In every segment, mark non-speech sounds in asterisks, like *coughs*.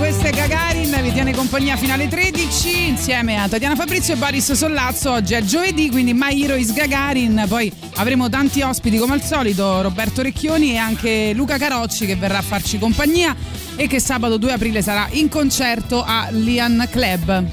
Questo è Gagarin, vi tiene compagnia finale 13 insieme a Tatiana Fabrizio e Boris Sollazzo. Oggi è giovedì, quindi My Hero is Gagarin. Poi avremo tanti ospiti come al solito, Roberto Recchioni e anche Luca Carocci che verrà a farci compagnia e che sabato 2 aprile sarà in concerto a Lian Club.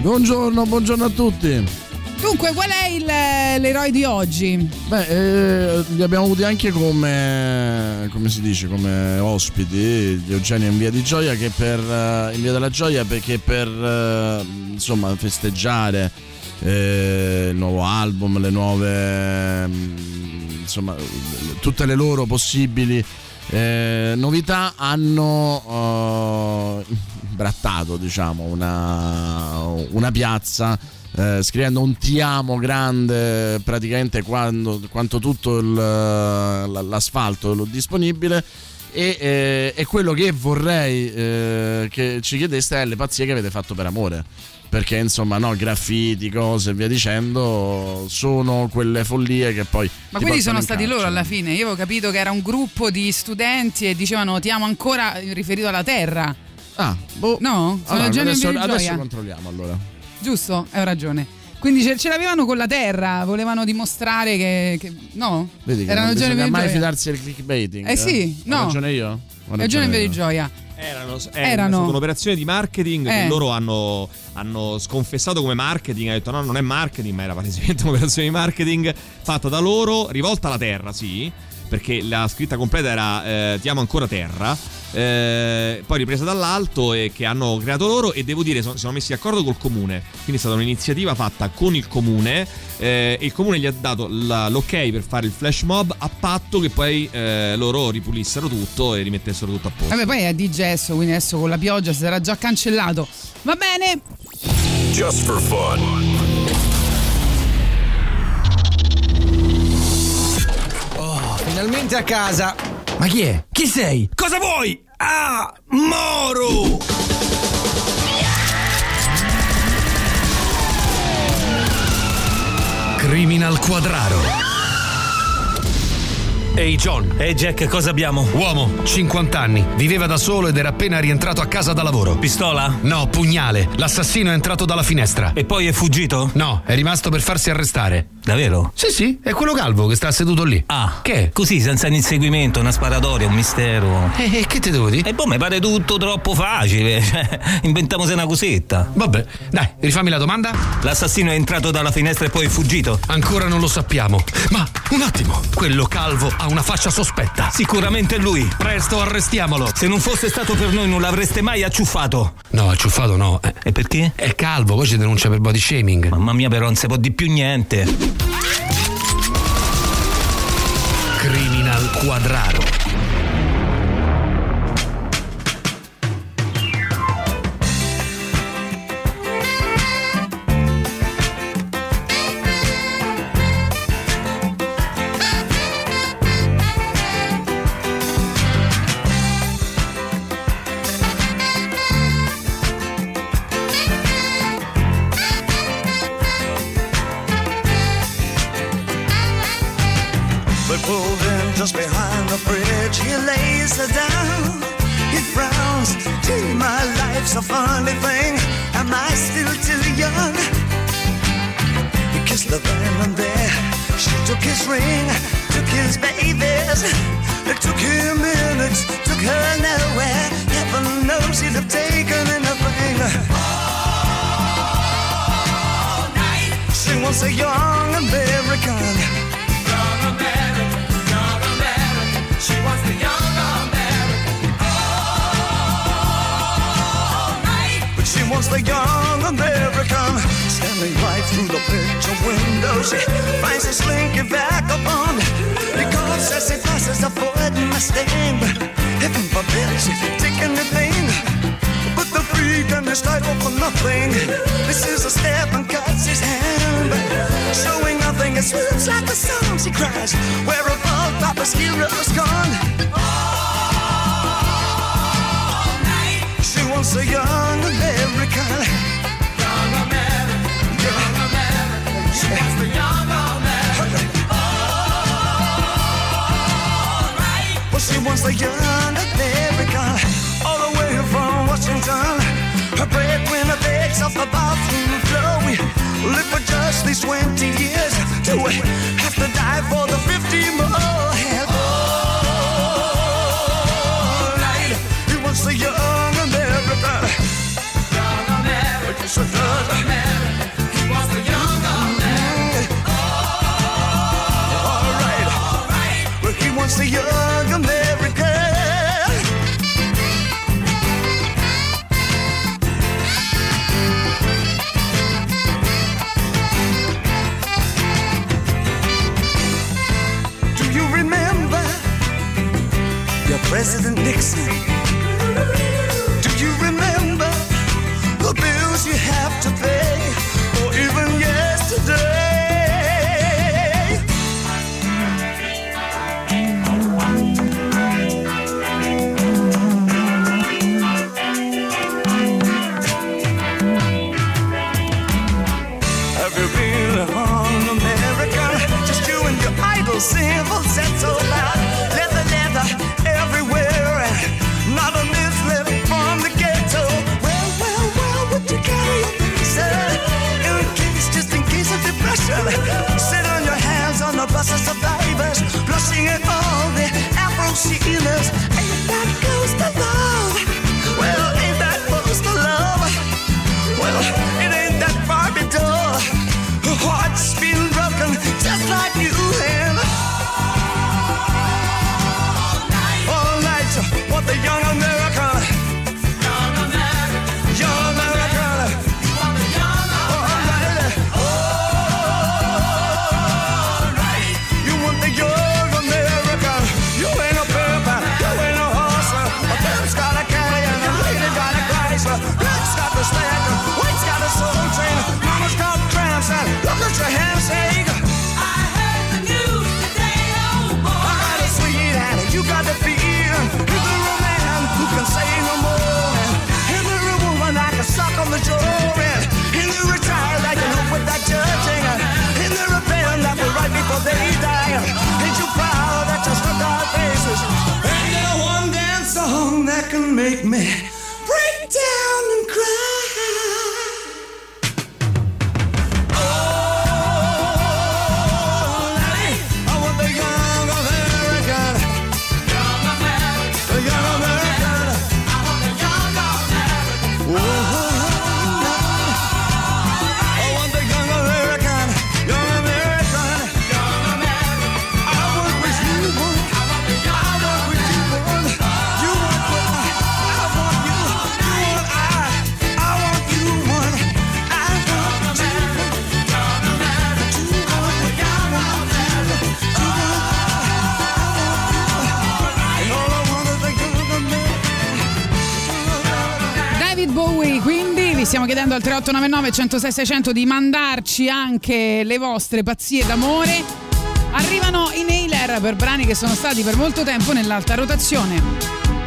Buongiorno, buongiorno a tutti. Dunque, qual è il, l'eroe di oggi? Beh, eh, li abbiamo avuti anche come, come si dice, come ospiti di Eugenio in Via di Gioia, che per, eh, in Via della Gioia perché per eh, insomma festeggiare eh, il nuovo album, le nuove mm, insomma tutte le loro possibili eh, novità hanno eh, brattato diciamo una, una piazza eh, scrivendo un ti amo grande praticamente quando, quanto tutto il, l'asfalto è disponibile e, eh, e, quello che vorrei eh, che ci chiedeste è le pazzie che avete fatto per amore perché insomma no, graffiti, cose e via dicendo sono quelle follie che poi... Ma quindi sono stati loro alla fine, io avevo capito che era un gruppo di studenti e dicevano ti amo ancora riferito alla terra. Ah, boh. No? Sono allora, adesso, adesso controlliamo allora. Giusto? Hai ragione. Quindi ce, ce, l'avevano con la terra, volevano dimostrare che. che no? Vedi che Erano non bisogna mai gioia. fidarsi del clickbaiting. Eh sì, no. Ho ragione io? Ho ragione in via io. di gioia. Erano, Erano. erano stata un'operazione di marketing Eh. che loro hanno, hanno sconfessato come marketing. Ha detto: no, non è marketing, ma era palesemente *laughs* un'operazione di marketing fatta da loro, rivolta alla terra, sì. Perché la scritta completa era eh, Ti amo ancora terra. eh, poi ripresa dall'alto e che hanno creato loro. E devo dire, sono- si sono messi d'accordo col comune. Quindi è stata un'iniziativa fatta con il comune. eh, e il comune gli ha dato la- l'ok per fare il flash mob a patto che poi eh, loro ripulissero tutto e rimettessero tutto a posto. Vabbè, poi è di gesso, quindi adesso con la pioggia si sarà già cancellato. Va bene? Just for fun. Finalmente a casa. Ma chi è? Chi sei? Cosa vuoi? Ah, Moro! Criminal Quadraro. Ehi John, Ehi Jack, cosa abbiamo? uomo, 50 anni, viveva da solo ed era appena rientrato a casa da lavoro. Pistola? No, pugnale. L'assassino è entrato dalla finestra. E poi è fuggito? No, è rimasto per farsi arrestare. Davvero? Sì, sì, è quello calvo che sta seduto lì. Ah, Che? Così, senza inseguimento, una sparatoria, un mistero. E e che te devo dire? E poi mi pare tutto troppo facile. *laughs* Cioè, inventiamoci una cosetta. Vabbè, dai, rifammi la domanda. L'assassino è entrato dalla finestra e poi è fuggito? Ancora non lo sappiamo. Ma, un attimo, quello calvo ha una faccia sospetta. Sicuramente è lui. Presto arrestiamolo. Se non fosse stato per noi non l'avreste mai acciuffato. No, acciuffato no. eh. E perché? È calvo, poi ci denuncia per body shaming. Mamma mia, però non si può di più niente. Criminal Quadraro. Heaven knows he'd have taken anything. All night. She wants a young American. She wants the young American all night. But she wants the young American standing right through the picture window. She finds a slinky vagabond because as he passes a Ford Mustang, heaven forbid she's taking anything. But free than this life for nothing. This is a step and cuts his hand. Showing nothing, it swoops like a song, she cries. Where above Papa's hero's gone. All night. She wants a young American. Young American. Young American. She wants the young American. All right. Well, she wants a young American. Live for just these 20 years. Do we have to die for the 50 more? And he wants the young America. Young America, young America. He wants the young America. All right, all right. Well, he wants the young Nixon. man. chiedendo al 3899 106 600 di mandarci anche le vostre pazzie d'amore. Arrivano i nailer per brani che sono stati per molto tempo nell'alta rotazione.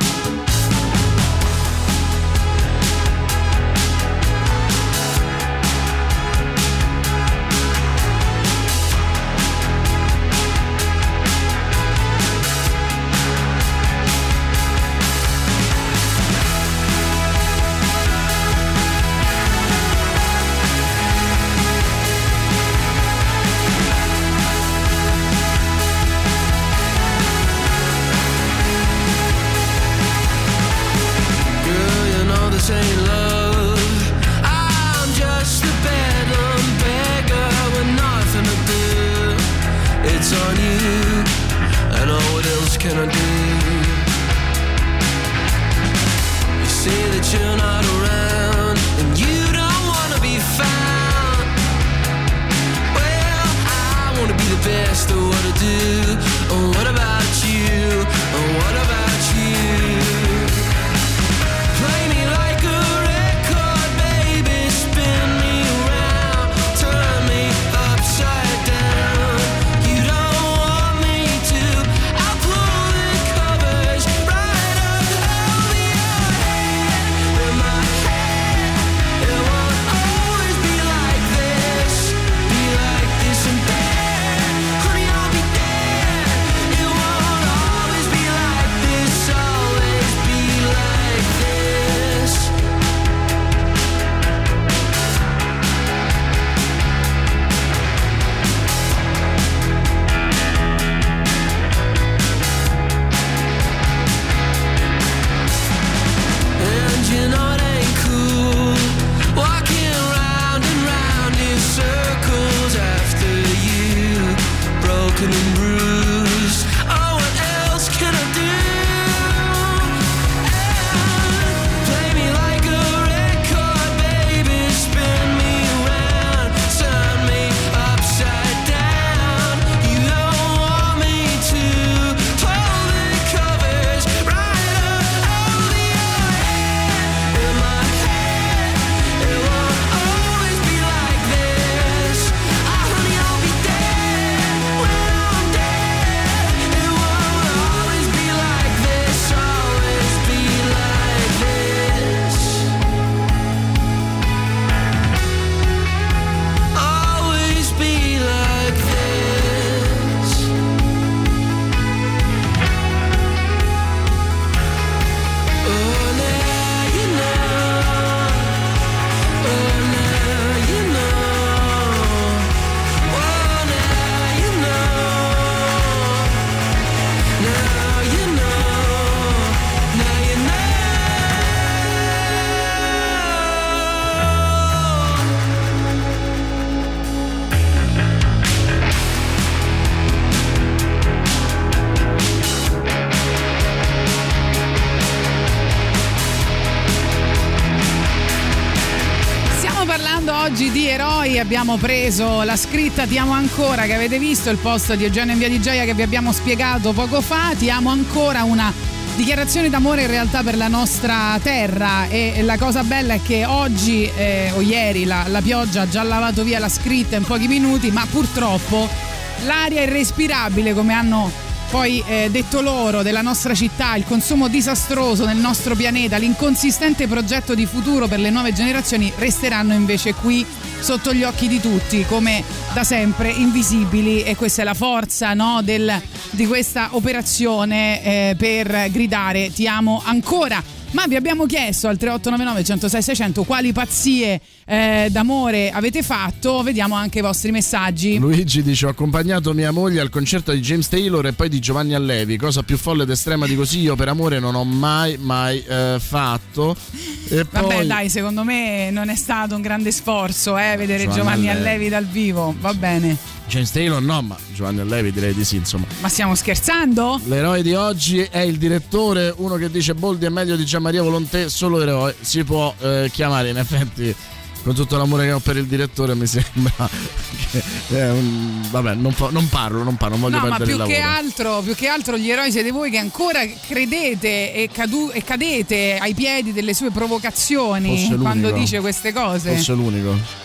Abbiamo preso la scritta Ti amo ancora che avete visto, il post di Eugenio in Via di Gioia che vi abbiamo spiegato poco fa, Ti amo ancora una dichiarazione d'amore in realtà per la nostra terra. E la cosa bella è che oggi eh, o ieri la, la pioggia ha già lavato via la scritta in pochi minuti ma purtroppo l'aria irrespirabile come hanno poi eh, detto loro della nostra città, il consumo disastroso nel nostro pianeta, l'inconsistente progetto di futuro per le nuove generazioni resteranno invece qui sotto gli occhi di tutti, come da sempre invisibili e questa è la forza no, del- di questa operazione eh, per gridare ti amo ancora. Ma vi abbiamo chiesto al 3899 106 600 quali pazzie eh, d'amore avete fatto, vediamo anche i vostri messaggi. Luigi dice: Ho accompagnato mia moglie al concerto di James Taylor e poi di Giovanni Allevi. Cosa più folle ed estrema di così io per amore non ho mai, mai eh, fatto. E Vabbè, poi dai, secondo me non è stato un grande sforzo eh, vedere Giovanni Giovanni Allevi. Dal vivo. Va bene. James Taylor no, ma Giovanni Allevi direi di sì, insomma. Ma stiamo scherzando? L'eroe di oggi è il direttore, uno che dice Boldi è meglio di Gianmaria Volonté, solo eroe. Si può eh, chiamare, in effetti, con tutto l'amore che ho per il direttore, mi sembra *laughs* che è un... Vabbè, non, fa- non parlo, non parlo, non voglio No, ma perdere il più che, altro, più che altro gli eroi siete voi che ancora credete e, cadu- e cadete ai piedi delle sue provocazioni quando dice queste cose. Forse l'unico.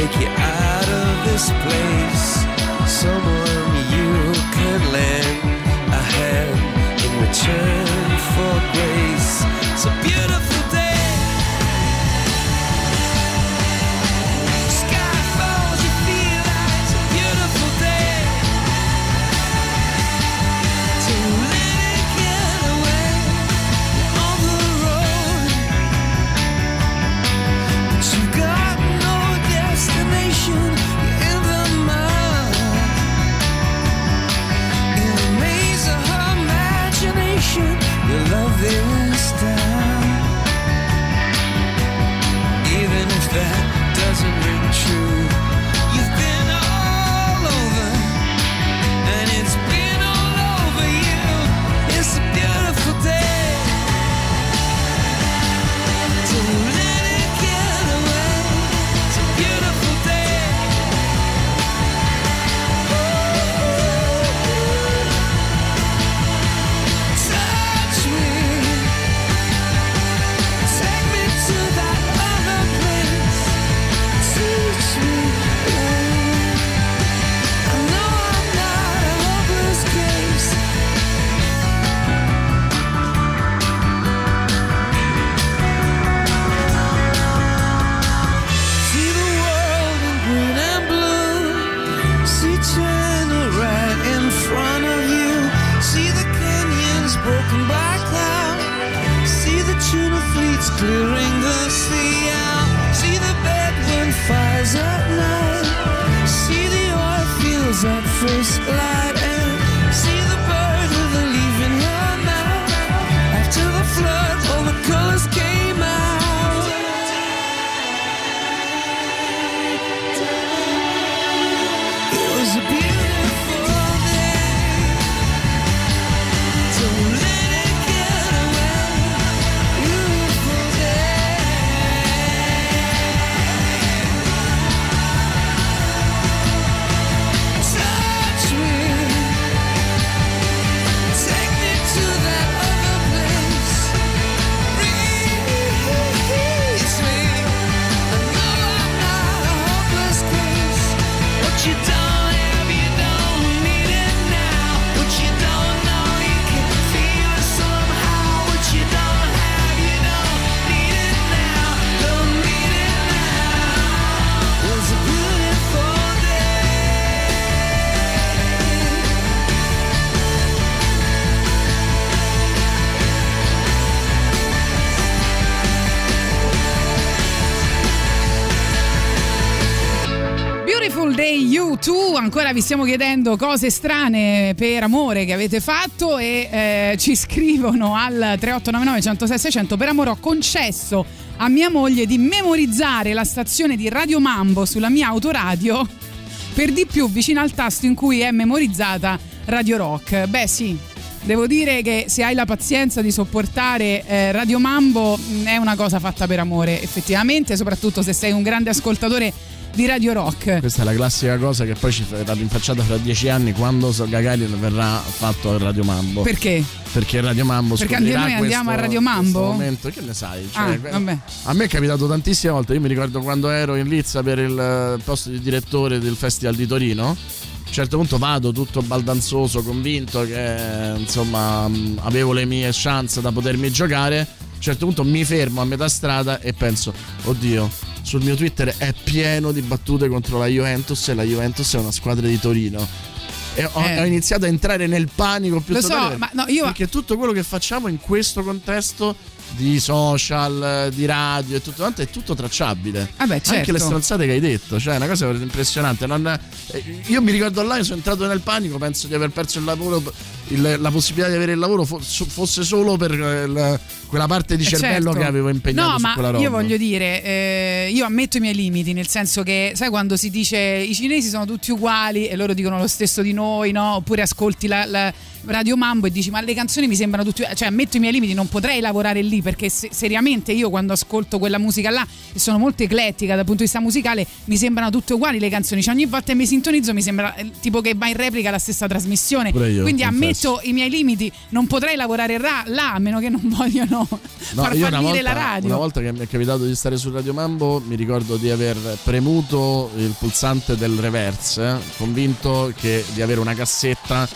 take you out of this place. Someone you could lend a hand in return still Ancora vi stiamo chiedendo cose strane per amore che avete fatto e eh, ci scrivono al 3899 106 600 per amore ho concesso a mia moglie di memorizzare la stazione di Radio Mambo sulla mia autoradio per di più vicino al tasto in cui è memorizzata Radio Rock. Beh sì, devo dire che se hai la pazienza di sopportare eh, Radio Mambo mh, è una cosa fatta per amore effettivamente, soprattutto se sei un grande ascoltatore di Radio Rock. Questa è la classica cosa che poi ci verrà rinfacciata fra dieci anni quando Gagarin verrà fatto a Radio Mambo. Perché? Perché Radio Mambo Perché anche noi andiamo questo- a Radio Mambo? momento, che ne sai? Cioè, Ah, a me è capitato tantissime volte. Io mi ricordo quando ero in Lizza per il eh, posto di direttore del Festival di Torino. A un certo punto vado tutto baldanzoso, convinto che insomma avevo le mie chance da potermi giocare. A un certo punto mi fermo a metà strada e penso, oddio, sul mio Twitter è pieno di battute contro la Juventus e la Juventus è una squadra di Torino. E ho, Eh. ho iniziato a entrare nel panico più Lo so, ma no, io- perché tutto quello che facciamo in questo contesto di social, di radio e tutto quanto è tutto tracciabile. Ah beh, Anche certo. le stronzate che hai detto, cioè è una cosa impressionante. Non- eh, io mi ricordo là, sono entrato nel panico, penso di aver perso il lavoro, il- la possibilità di avere il lavoro fosse solo per eh, il- quella parte di Eh, cervello certo. che avevo impegnato no, su ma quella roba. io voglio dire, eh, io ammetto i miei limiti, nel senso che, sai, quando si dice i cinesi sono tutti uguali e loro dicono lo stesso di noi, no? Oppure ascolti la, la Radio Mambo e dici ma le canzoni mi sembrano tutte. Cioè, ammetto i miei limiti, non potrei lavorare lì perché se- seriamente io quando ascolto quella musica là, e sono molto eclettica dal punto di vista musicale, mi sembrano tutte uguali le canzoni. Cioè, ogni volta che mi sintonizzo mi sembra eh, tipo che va in replica la stessa trasmissione. Io, Quindi confesso. ammetto i miei limiti, non potrei lavorare ra- là a meno che non *laughs* vogliono No, far fallire volta, la radio. una volta che mi è capitato di stare su Radio Mambo, mi ricordo di aver premuto il pulsante del reverse, eh, convinto che, di avere una cassetta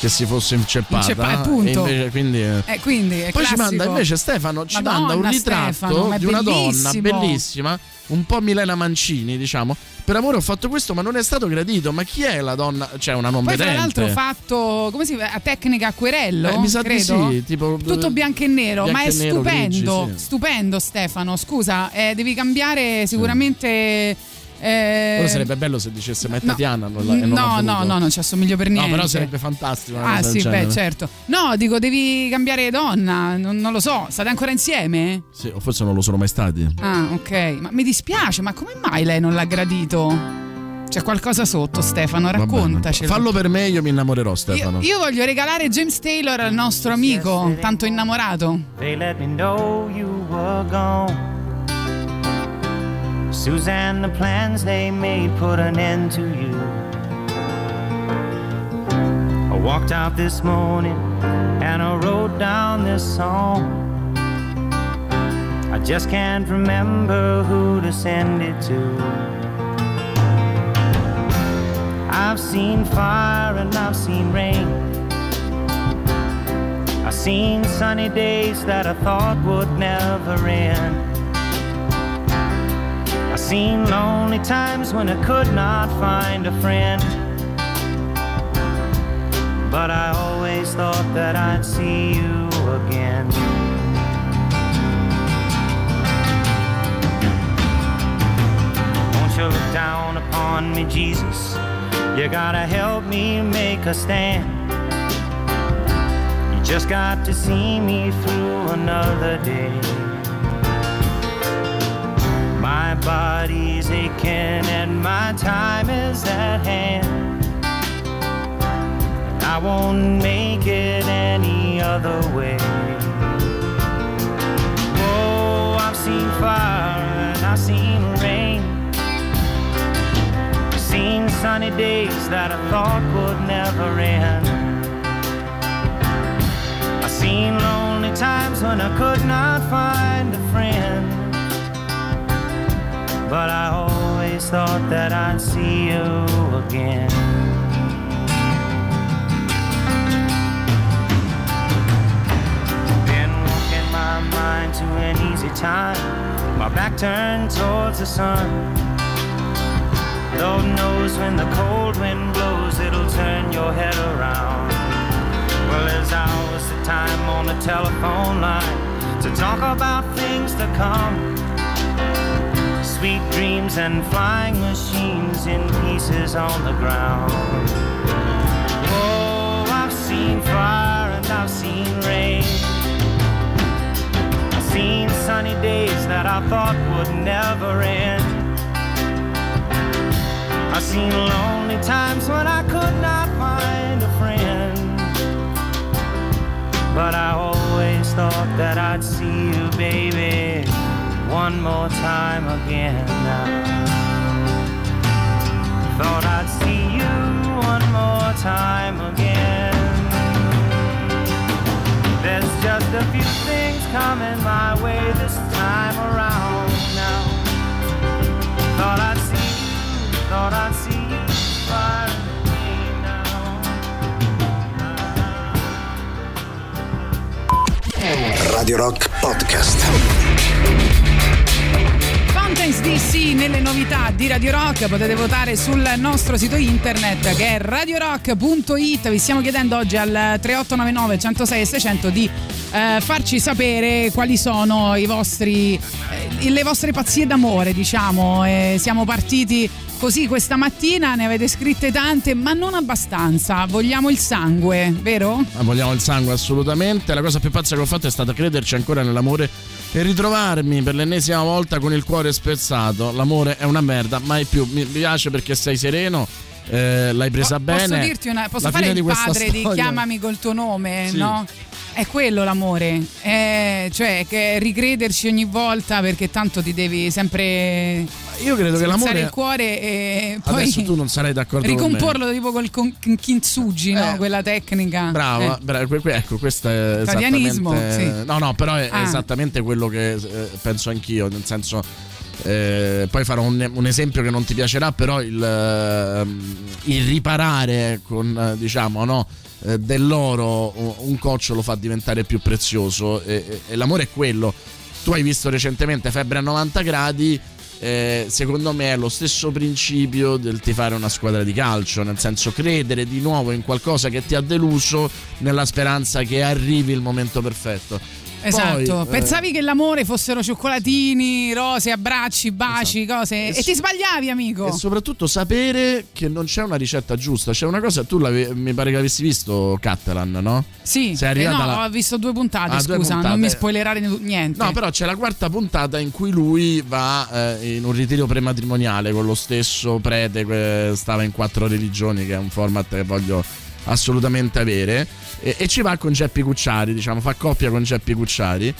che si fosse inceppata. Inceppa- appunto. Invece, quindi, eh, Eh, quindi poi ci manda invece Stefano ci Madonna, manda un ritratto Stefano, di una donna bellissima, un po' Milena Mancini, diciamo. Per amore ho fatto questo, ma non è stato gradito. Ma chi è la donna? Cioè, una non Poi tra vedente. l'altro fatto, come si chiama? A tecnica acquerello? Eh, mi sa di credo? sì, tipo- Tutto bianco e nero, bianco ma è nero, stupendo, grigi, sì. stupendo Stefano. Scusa, eh, devi cambiare sicuramente... eh, Però sarebbe bello se dicesse ma è no. Tatiana. Non la, non no, no, no, non ci assomiglio per niente. No, però sarebbe fantastico. una Ah cosa sì, del beh, certo. No, dico, devi cambiare donna, non, non lo so. State ancora insieme? Sì, o forse non lo sono mai stati. Ah, ok. Ma mi dispiace, ma come mai lei non l'ha gradito? C'è qualcosa sotto, Stefano, raccontacelo. Fallo per me, io mi innamorerò, Stefano. Io voglio regalare James Taylor al nostro amico, tanto innamorato. They let me know you were gone. Suzanne, the plans they made put an end to you. I walked out this morning and I wrote down this song. I just can't remember who to send it to. I've seen fire and I've seen rain. I've seen sunny days that I thought would never end seen lonely times when I could not find a friend. But I always thought that I'd see you again. Won't you look down upon me, Jesus? You gotta help me make a stand. You just got to see me through another day. My body's aching and my time is at hand. I won't make it any other way. Oh, I've seen fire and I've seen rain. I've seen sunny days that I thought would never end. I've seen lonely times when I could not find a friend. But I always thought that I'd see you again. Been walking my mind to an easy time. My back turned towards the sun. Lord knows when the cold wind blows, it'll turn your head around. Well, there's hours of time on the telephone line to talk about things to come. Sweet dreams and flying machines in pieces on the ground. Oh, I've seen fire and I've seen rain. I've seen sunny days that I thought would never end. I've seen lonely times when I could not find a friend. But I always thought that I'd see you, baby, one more time again now. Thought I'd see you one more time again. There's just a few things coming my way this time around now. Thought I'd see you, thought I'd see you away Radio Rock Podcast. Fountains DC nelle novità di Radio Rock potete votare sul nostro sito internet che è radiorock.it vi stiamo chiedendo oggi al 3899 106 e 600 di eh, farci sapere quali sono vostri, eh, le vostre pazzie d'amore diciamo Eh, siamo partiti così questa mattina ne avete scritte tante ma non abbastanza vogliamo il sangue vero? Ma vogliamo il sangue assolutamente. La cosa più pazza che ho fatto è stata crederci ancora nell'amore e ritrovarmi per l'ennesima volta con il cuore spezzato. L'amore è una merda, mai più. Mi piace perché sei sereno. eh, l'hai presa Po- bene. Posso dirti una posso La fare il di padre di storia- chiamami col tuo nome, Sì. no? È quello l'amore, è, cioè che ricrederci ogni volta perché tanto ti devi sempre Io credo che l'amore. il cuore e poi Adesso tu non sarai d'accordo con me. ricomporlo tipo col con- kintsugi, no? Quella tecnica. Brava, Eh. brava, ecco, questo è Italianismo, sì. No, no, però è Ah. esattamente quello che eh, penso anch'io, nel senso eh, poi farò un, un esempio che non ti piacerà, però il, ehm, il riparare con eh, diciamo, no, eh, dell'oro un- un coccio lo fa diventare più prezioso e, e- e l'amore è quello. Tu hai visto recentemente Febbre a 90 gradi eh, secondo me è lo stesso principio del tifare una squadra di calcio, nel senso credere di nuovo in qualcosa che ti ha deluso nella speranza che arrivi il momento perfetto. Esatto, Poi, eh, pensavi che l'amore fossero cioccolatini, rose, abbracci, baci, cose e, E ti sbagliavi, amico. E soprattutto sapere che non c'è una ricetta giusta. C'è una cosa, tu mi pare che avessi visto Catalan, no? Sì, Sei arrivata eh no, alla- ho visto due puntate, Ah, scusa, due puntate. non mi spoilerare niente. No, però c'è la quarta puntata in cui lui va eh, in un ritiro prematrimoniale con lo stesso prete che stava in quattro religioni, che è un format che voglio assolutamente avere. E, e ci va con Geppi Cucciari, diciamo, fa coppia con Geppi Cucciari.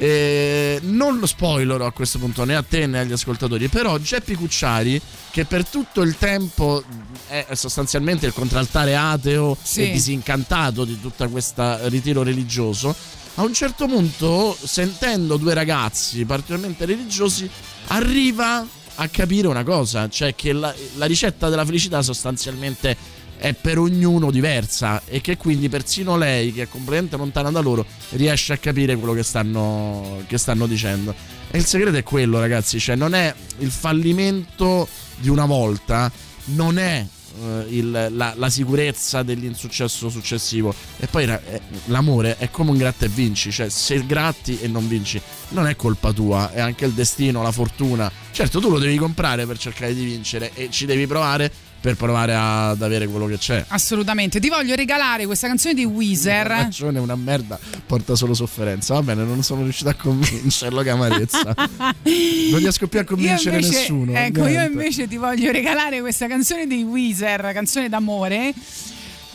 E non lo spoilerò a questo punto né a te né agli ascoltatori, però Geppi Cucciari, che per tutto il tempo è sostanzialmente il contraltare ateo Sì. e disincantato di tutto questo ritiro religioso, a un certo punto, sentendo due ragazzi particolarmente religiosi, arriva a capire una cosa, cioè che la, la ricetta della felicità sostanzialmente è per ognuno diversa e che quindi persino lei, che è completamente lontana da loro, riesce a capire quello che stanno, che stanno dicendo. E il segreto è quello, ragazzi, cioè non è il fallimento di una volta, non è eh, il, la, la, sicurezza dell'insuccesso successivo. E poi eh, l'amore è come un gratta e vinci, cioè se gratti e non vinci non è colpa tua, è anche il destino, la fortuna. Certo tu lo devi comprare per cercare di vincere e ci devi provare, per provare ad avere quello che c'è. Assolutamente. Ti voglio regalare questa canzone di Weezer. Ha ragione, una merda, porta solo sofferenza. Va bene, non sono riuscito a convincerlo, che amarezza. *laughs* non riesco più a convincere invece, nessuno. Ecco, ovviamente. io invece ti voglio regalare questa canzone di Weezer, canzone d'amore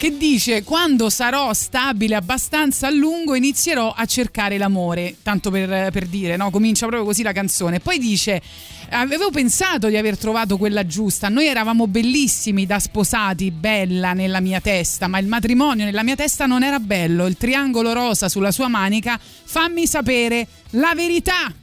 che dice quando sarò stabile abbastanza a lungo inizierò a cercare l'amore, tanto per, per dire, no? comincia proprio così la canzone. Poi dice avevo pensato di aver trovato quella giusta, noi eravamo bellissimi da sposati, bella nella mia testa, ma il matrimonio nella mia testa non era bello, il triangolo rosa sulla sua manica, fammi sapere la verità.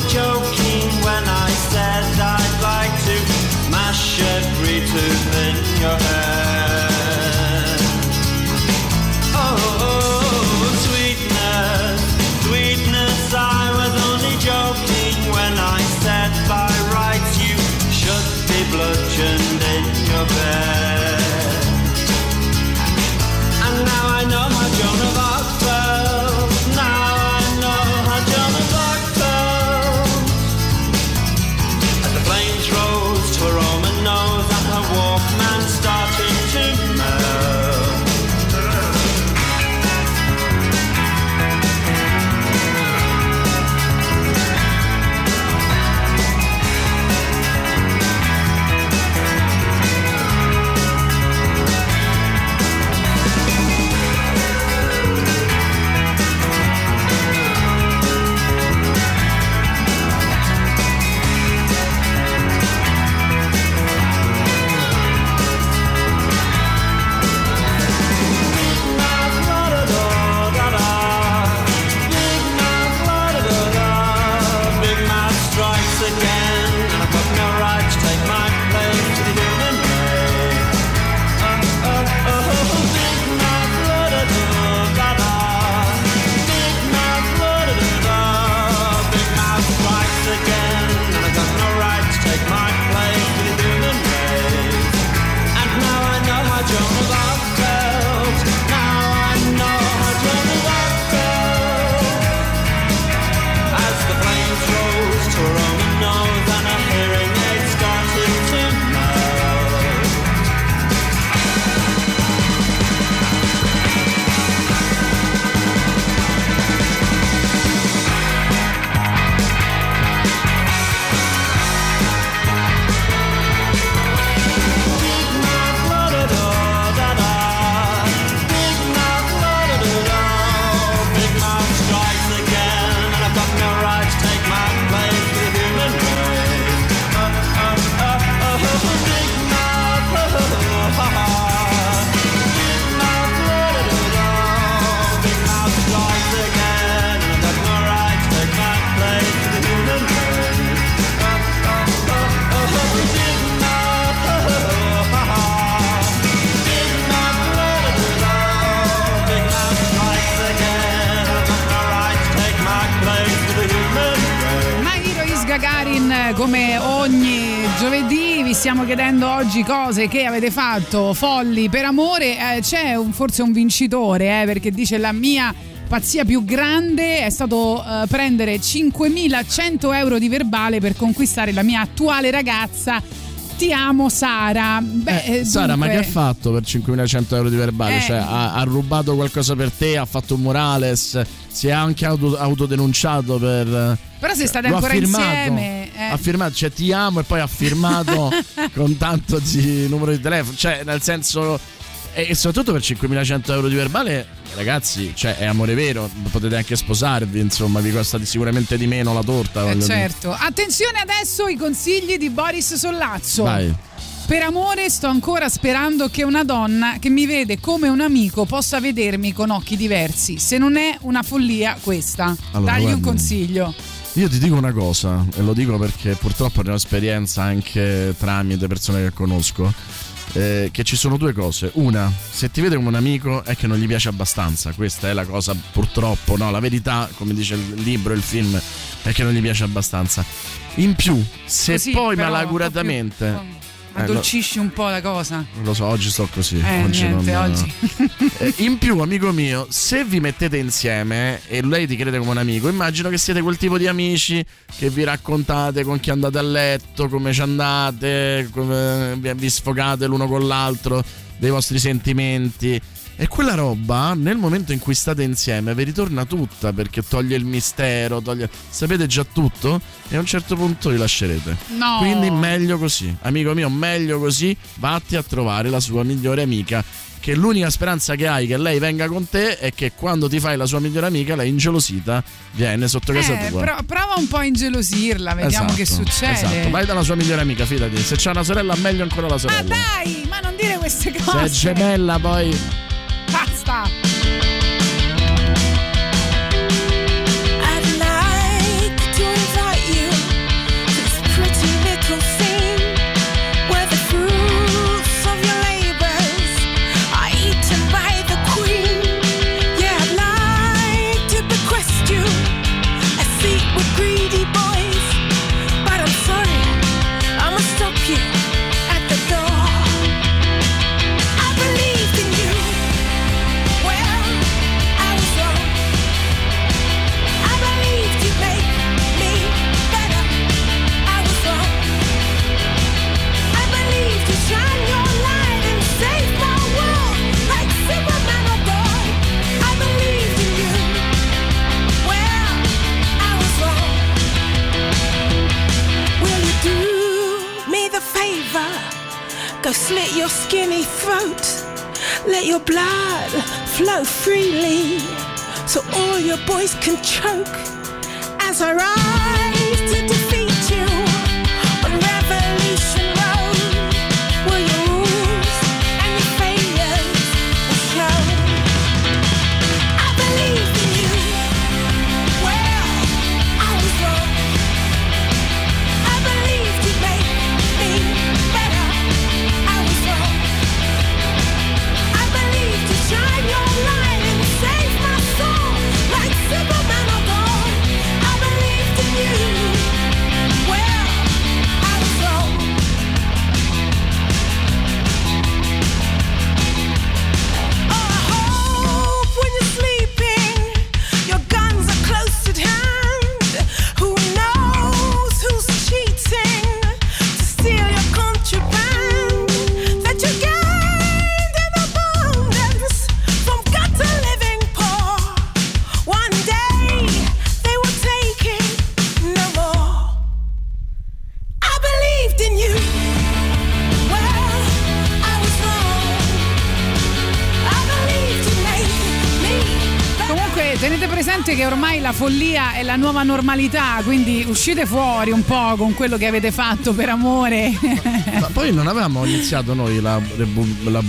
joke. Come ogni giovedì vi stiamo chiedendo oggi cose che avete fatto folli per amore. Eh, c'è un- forse un vincitore eh, perché dice la mia pazzia più grande è stato eh, prendere 5.100 euro di verbale per conquistare la mia attuale ragazza. Ti amo Sara. Beh, eh, Sara, ma che dunque- ha fatto per 5.100 euro di verbale? Eh. Cioè, ha, ha rubato qualcosa per te, ha fatto un Morales, si è anche auto- autodenunciato per. Però se state Lo ha ancora insieme. Eh. Ha firmato, cioè ti amo e poi ha firmato *laughs* con tanto di numero di telefono. Cioè, nel senso. E soprattutto per 5.100 euro di verbale, ragazzi, cioè è amore vero. Potete anche sposarvi, insomma, vi costa sicuramente di meno la torta. Eh, voglio dire. certo. Attenzione adesso i consigli di Boris Sollazzo. Vai. Per amore sto ancora sperando che una donna che mi vede come un amico possa vedermi con occhi diversi. Se non è una follia questa. Allora, Dagli un guarda. consiglio. Io ti dico una cosa, e lo dico perché purtroppo ne ho esperienza anche tramite persone che conosco. eh, che ci sono due cose. Una, se ti vede come un amico è che non gli piace abbastanza. Questa è la cosa, purtroppo, no? La verità, come dice il libro, il film, è che non gli piace abbastanza. In più, se Così, poi malaguratamente. Eh, Addolcisci un po' la cosa. lo so, oggi sto così. Eh, oggi niente, non- oggi. *laughs* Eh, in più, amico mio, se vi mettete insieme e lei ti crede come un amico, immagino che siete quel tipo di amici che vi raccontate con chi andate a letto, come ci andate, come vi sfogate l'uno con l'altro dei vostri sentimenti. E quella roba, nel momento in cui state insieme, vi ritorna tutta perché toglie il mistero, toglie... sapete già tutto e a un certo punto vi lascerete. No. Quindi meglio così, amico mio, meglio così, vatti a trovare la sua migliore amica. Che l'unica speranza che hai che lei venga con te è che quando ti fai la sua migliore amica, lei ingelosita viene sotto casa Eh, tua. pro- prova un po' a ingelosirla, vediamo che Esatto, succede. Esatto, vai dalla sua migliore amica, fidati. Se c'è una sorella, meglio ancora la Ma sorella. dai, ma non dire queste Se cose. è gemella, poi. Go slit your skinny throat. Let your blood flow freely so all your boys can choke as I rise to che ormai la follia è la nuova normalità, quindi uscite fuori un po' con quello che avete fatto per amore. Ma *laughs* poi non avevamo iniziato noi la, la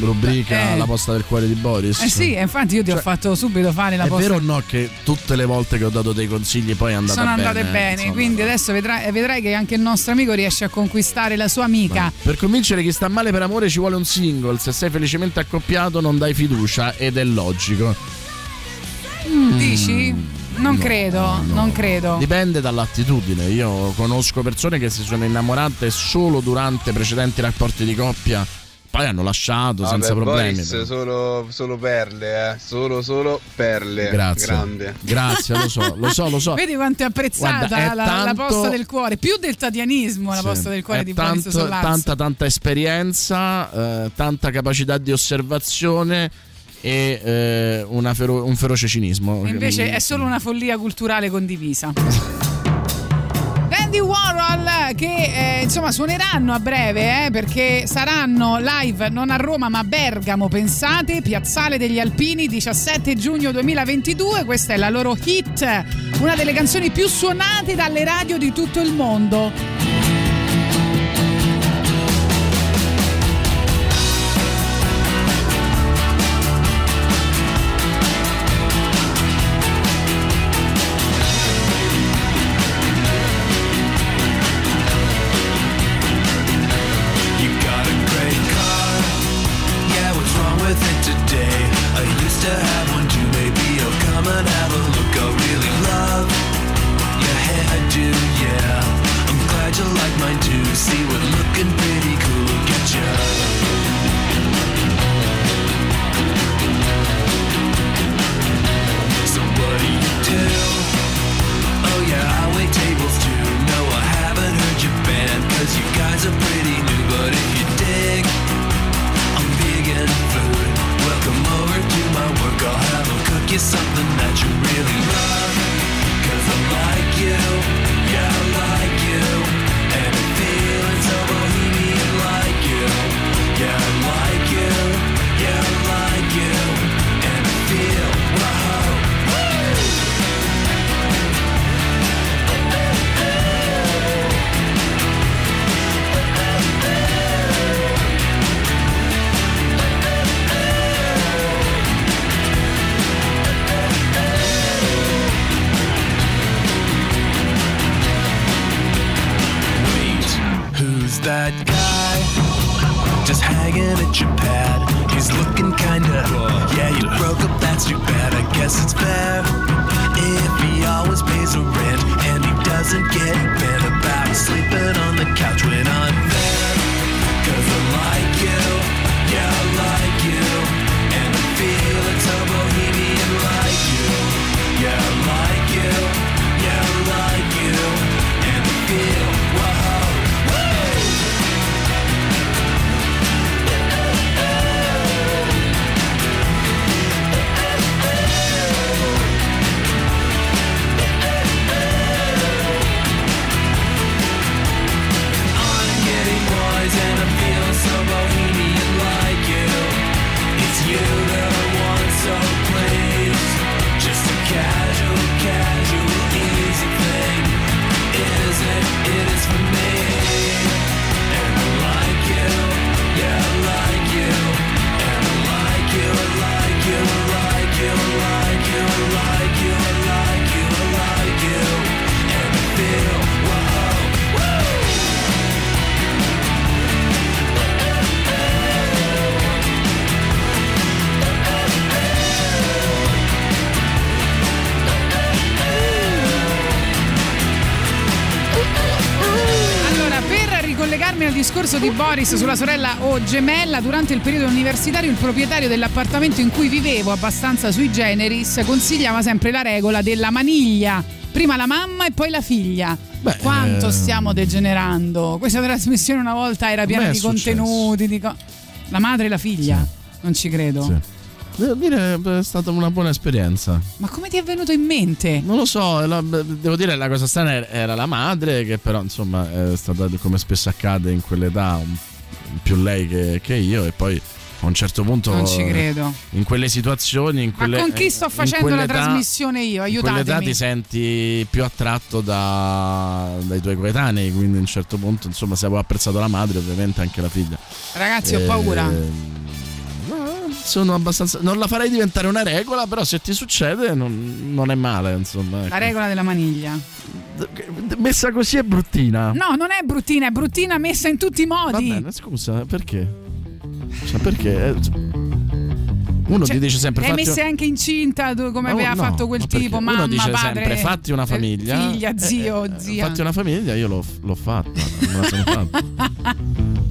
rubrica Eh. La posta del cuore di Boris? Eh sì, infatti io ti ho fatto subito fare la È posta. vero o no che tutte le volte che ho dato dei consigli poi è andata Sono bene? andate bene, insomma? quindi adesso vedrai, vedrai che anche il nostro amico riesce a conquistare la sua amica. Per convincere chi sta male per amore ci vuole un single. Se sei felicemente accoppiato non dai fiducia ed è logico. Mm. Dici? Non credo, non credo. Dipende dall'attitudine. Io conosco persone che si sono innamorate solo durante precedenti rapporti di coppia, poi hanno lasciato senza Vabbè, problemi. Boris, solo, solo perle, eh. Solo, solo perle. Grazie. Grande. Grazie, lo so, lo so, lo so. *laughs* Vedi quanto è apprezzata Guarda, è la, la tanto- posta del cuore, più del tatianismo la Sì. posta del cuore È di Boris tanto- Sollazzo. tanta tanta esperienza, eh, tanta capacità di osservazione e eh, fero- un feroce cinismo. E invece è solo una follia culturale condivisa. Andy Warhol che eh, insomma suoneranno a breve eh, perché saranno live non a Roma ma a Bergamo, pensate, Piazzale degli Alpini 17 giugno 2022, questa è la loro hit, una delle canzoni più suonate dalle radio di tutto il mondo. With it today? I used to have one too. Maybe you'll come and have a look. I really love your hairdo. Yeah, I'm glad you like mine too. See, we're looking pretty cool. Get ya. What do you do? Oh yeah, I wait tables too. No, I haven't heard your band, cause you guys are pretty new. I'll cook you something that you really love. Cause I like you, yeah, I like you. And I'm feeling so that guy? Just hanging at your pad. He's looking kinda. Yeah, you broke up, that's too bad. I guess it's fair. If he always pays the rent and he doesn't get bent about sleeping on the couch when I'm there. Cause I like you, yeah, casual, casual, easy thing. Is it? It is for me. Ricollegarmi al discorso di Boris sulla sorella o gemella, durante il periodo universitario il proprietario dell'appartamento in cui vivevo, abbastanza sui generis, consigliava sempre la regola della maniglia. Prima la mamma e poi la figlia. Quanto eh, stiamo degenerando? Questa trasmissione una volta era piena di successo. contenuti. di co- la madre e la figlia? Non ci credo. Sì. Devo dire è stata una buona esperienza. Ma come ti è venuto in mente? Non lo so, la- devo dire la cosa strana era- era la madre che però insomma è stata come spesso accade in quell'età più lei che, che io e poi a un certo punto Non ci credo. in quelle situazioni in Ma quelle, con chi sto in facendo la trasmissione io? in quell'età Aiutatemi. ti senti più attratto da- dai tuoi coetanei quindi a un certo punto insomma se avevo apprezzato la madre ovviamente anche la figlia Ragazzi, ho Eh, paura sono abbastanza. Non la farei diventare una regola, però se ti succede non, non è male, insomma. Ecco. La regola della maniglia. Messa così è bruttina. No, non è bruttina, è bruttina messa in tutti i modi. Va bene, scusa, perché? Cioè, perché? Eh, uno cioè, ti dice sempre. Lei messa anche incinta come no, aveva no, fatto quel tipo. Uno dice padre, sempre: fatti una famiglia. Figlia, zio, eh, eh, zia. Fatti una famiglia, io l'ho, l'ho fatta. Me la sono fatta. *laughs*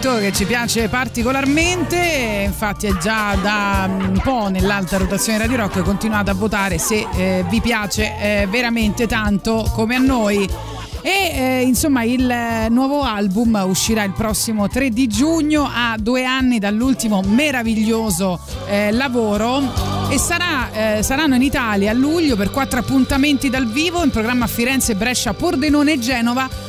Egitto che ci piace particolarmente, infatti è già da un po' nell'alta rotazione Radio Rock, continuate a votare se eh, vi piace eh, veramente tanto come a noi. E eh, insomma il eh, nuovo album uscirà il prossimo 3 di giugno a due anni dall'ultimo meraviglioso eh, lavoro e sarà, eh, saranno in Italia a luglio per quattro appuntamenti dal vivo in programma Firenze, Brescia, Pordenone e Genova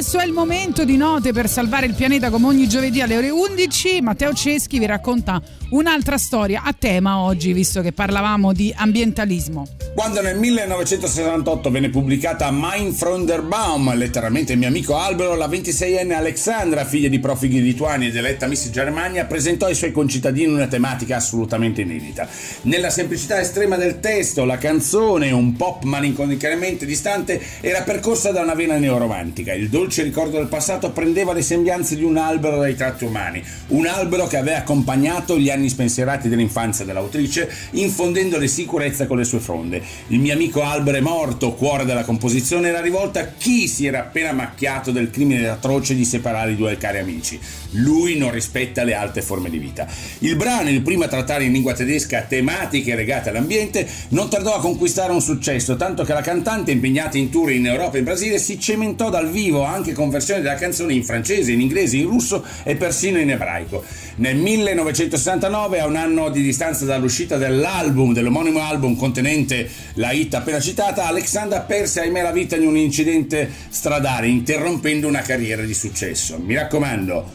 Adesso è il momento di note per salvare il pianeta come ogni giovedì alle ore 11. Matteo Ceschi vi racconta un'altra storia a tema oggi, visto che parlavamo di ambientalismo. Quando nel 1968 venne pubblicata Mein Freund Baum, letteralmente mio amico albero, la 26enne Alexandra, figlia di profughi lituani ed eletta Miss Germania, presentò ai suoi concittadini una tematica assolutamente inedita. Nella semplicità estrema del testo, la canzone, un pop malinconicamente distante, era percorsa da una vena neoromantica. Il dolce ricordo del passato prendeva le sembianze di un albero dai tratti umani, un albero che aveva accompagnato gli anni spensierati dell'infanzia dell'autrice, infondendole sicurezza con le sue fronde. Il mio amico albero è morto, cuore della composizione, era rivolta a chi si era appena macchiato del crimine atroce di separare i due cari amici. Lui non rispetta le alte forme di vita. Il brano, il primo a trattare in lingua tedesca tematiche legate all'ambiente, non tardò a conquistare un successo, tanto che la cantante, impegnata in tour in Europa e in Brasile, si cementò dal vivo anche con versioni della canzone in francese, in inglese, in russo e persino in ebraico. Nel 1969, a un anno di distanza dall'uscita dell'album, dell'omonimo album contenente la hit appena citata, Alexandra perse ahimè la vita in un incidente stradale, interrompendo una carriera di successo. Mi raccomando,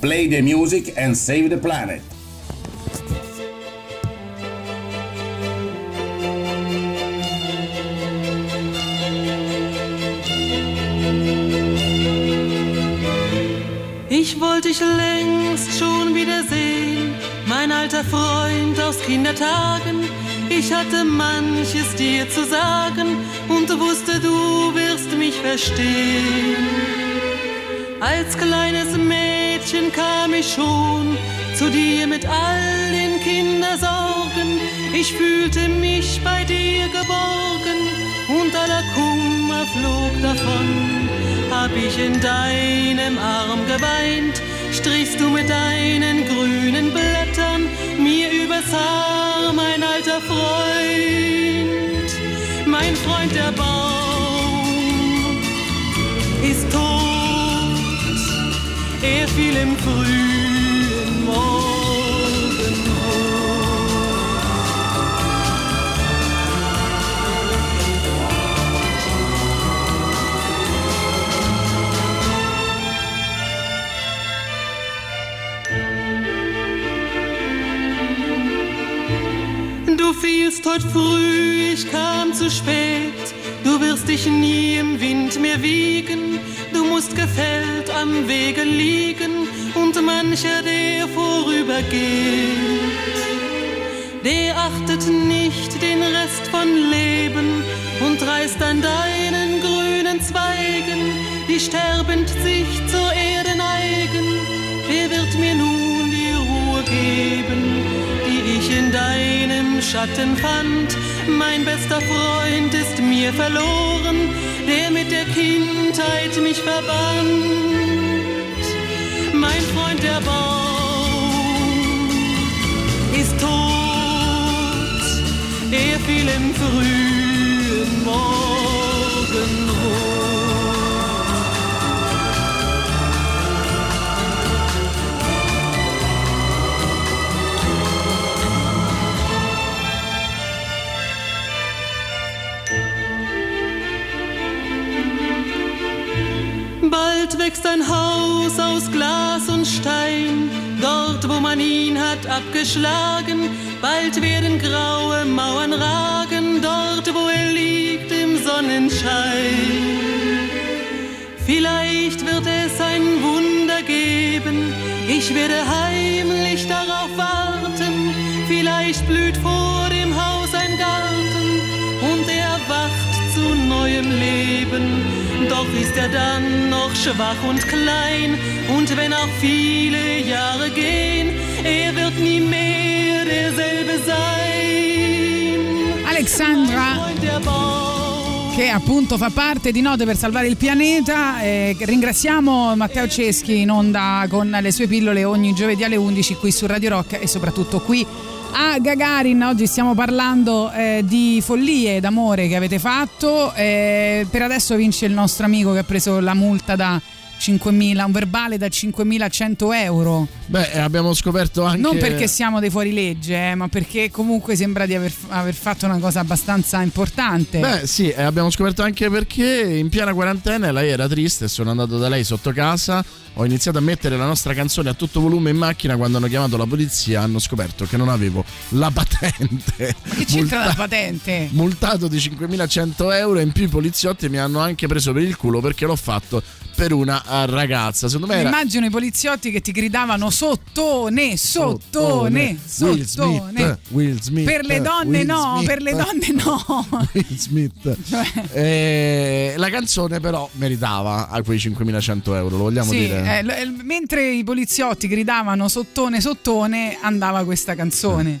play the music and save the planet. Ich wollte dich mein alter Freund aus Kindertagen. Ich hatte manches dir zu sagen und wusste, du wirst mich verstehen. Als kleines Mädchen kam ich schon zu dir mit all den Kindersorgen. Ich fühlte mich bei dir geborgen und aller Kummer flog davon. Hab ich in deinem Arm geweint, strichst du mit deinen grünen Blättern mir übers Haar, mein alter Freund, mein Freund der Baum ist tot, er fiel im frühen Du fielst heute früh, ich kam zu spät. Du wirst dich nie im Wind mehr wiegen. Du musst gefällt am Wege liegen und mancher, der vorübergeht, der achtet nicht den Rest von Leben und reißt an deinen grünen Zweigen, die sterbend sich zur Erde neigen. Wer wird mir nun die Ruhe geben, die ich in deinem Schatten fand? Mein bester Freund ist mir verloren, der mit der Kindheit mich verband. Mein Freund der Baum ist tot, er fiel im frühen Morgenrot. Wächst ein Haus aus Glas und Stein, dort wo man ihn hat abgeschlagen. Bald werden graue Mauern ragen, dort wo er liegt im Sonnenschein. Vielleicht wird es ein Wunder geben, ich werde heimlich darauf warten. Vielleicht blüht vor dem Haus ein Garten und er erwacht zu neuem Leben. Doch ist er dann noch schwach und klein und wenn auch viele Jahre gehen, er wird nie mehr derselbe sein. Alexandra che appunto fa parte di Note per salvare il pianeta. Eh, ringraziamo Matteo Ceschi in onda con le sue pillole ogni giovedì alle 11 qui su Radio Rock e soprattutto qui a Gagarin. Oggi stiamo parlando eh, di follie d'amore che avete fatto. Eh, per adesso vince il nostro amico che ha preso la multa da 5.000, un verbale da 5.100 euro. Beh, eh, abbiamo scoperto anche. Non perché siamo dei fuorilegge, eh, ma perché comunque sembra di aver, aver fatto una cosa abbastanza importante. Beh, sì, e abbiamo scoperto anche perché in piena quarantena lei era triste sono andato da lei sotto casa. Ho iniziato a mettere la nostra canzone a tutto volume in macchina quando hanno chiamato la polizia hanno scoperto che non avevo la patente. Ma che c'entra la patente? Multato di 5.100 euro e in più i poliziotti mi hanno anche preso per il culo perché l'ho fatto per una eh, ragazza. Secondo me era Immagino i poliziotti che ti gridavano sottone, sottone, Will sottone. Smith, Will Smith. Per le donne Will no, Smith. per le donne no. *laughs* Will Smith. Cioè. Eh, la canzone però meritava a quei 5.100 euro, lo vogliamo Sì, dire? eh, eh, mentre i poliziotti gridavano sottone, sottone, andava questa canzone. Hey,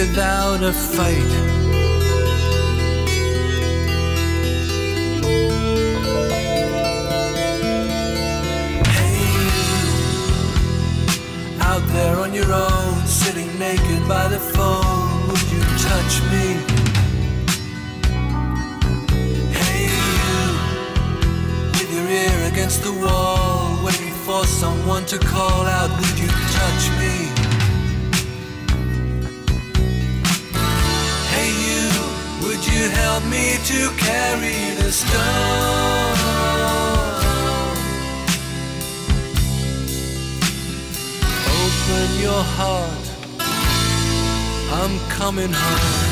without a fight. Hey, you, out there on your own, sitting naked by the phone, would you touch me? Hey, you, with your ear against the wall, waiting for someone to call out, would you touch me? Would you help me to carry the stone? Open your heart, I'm coming home.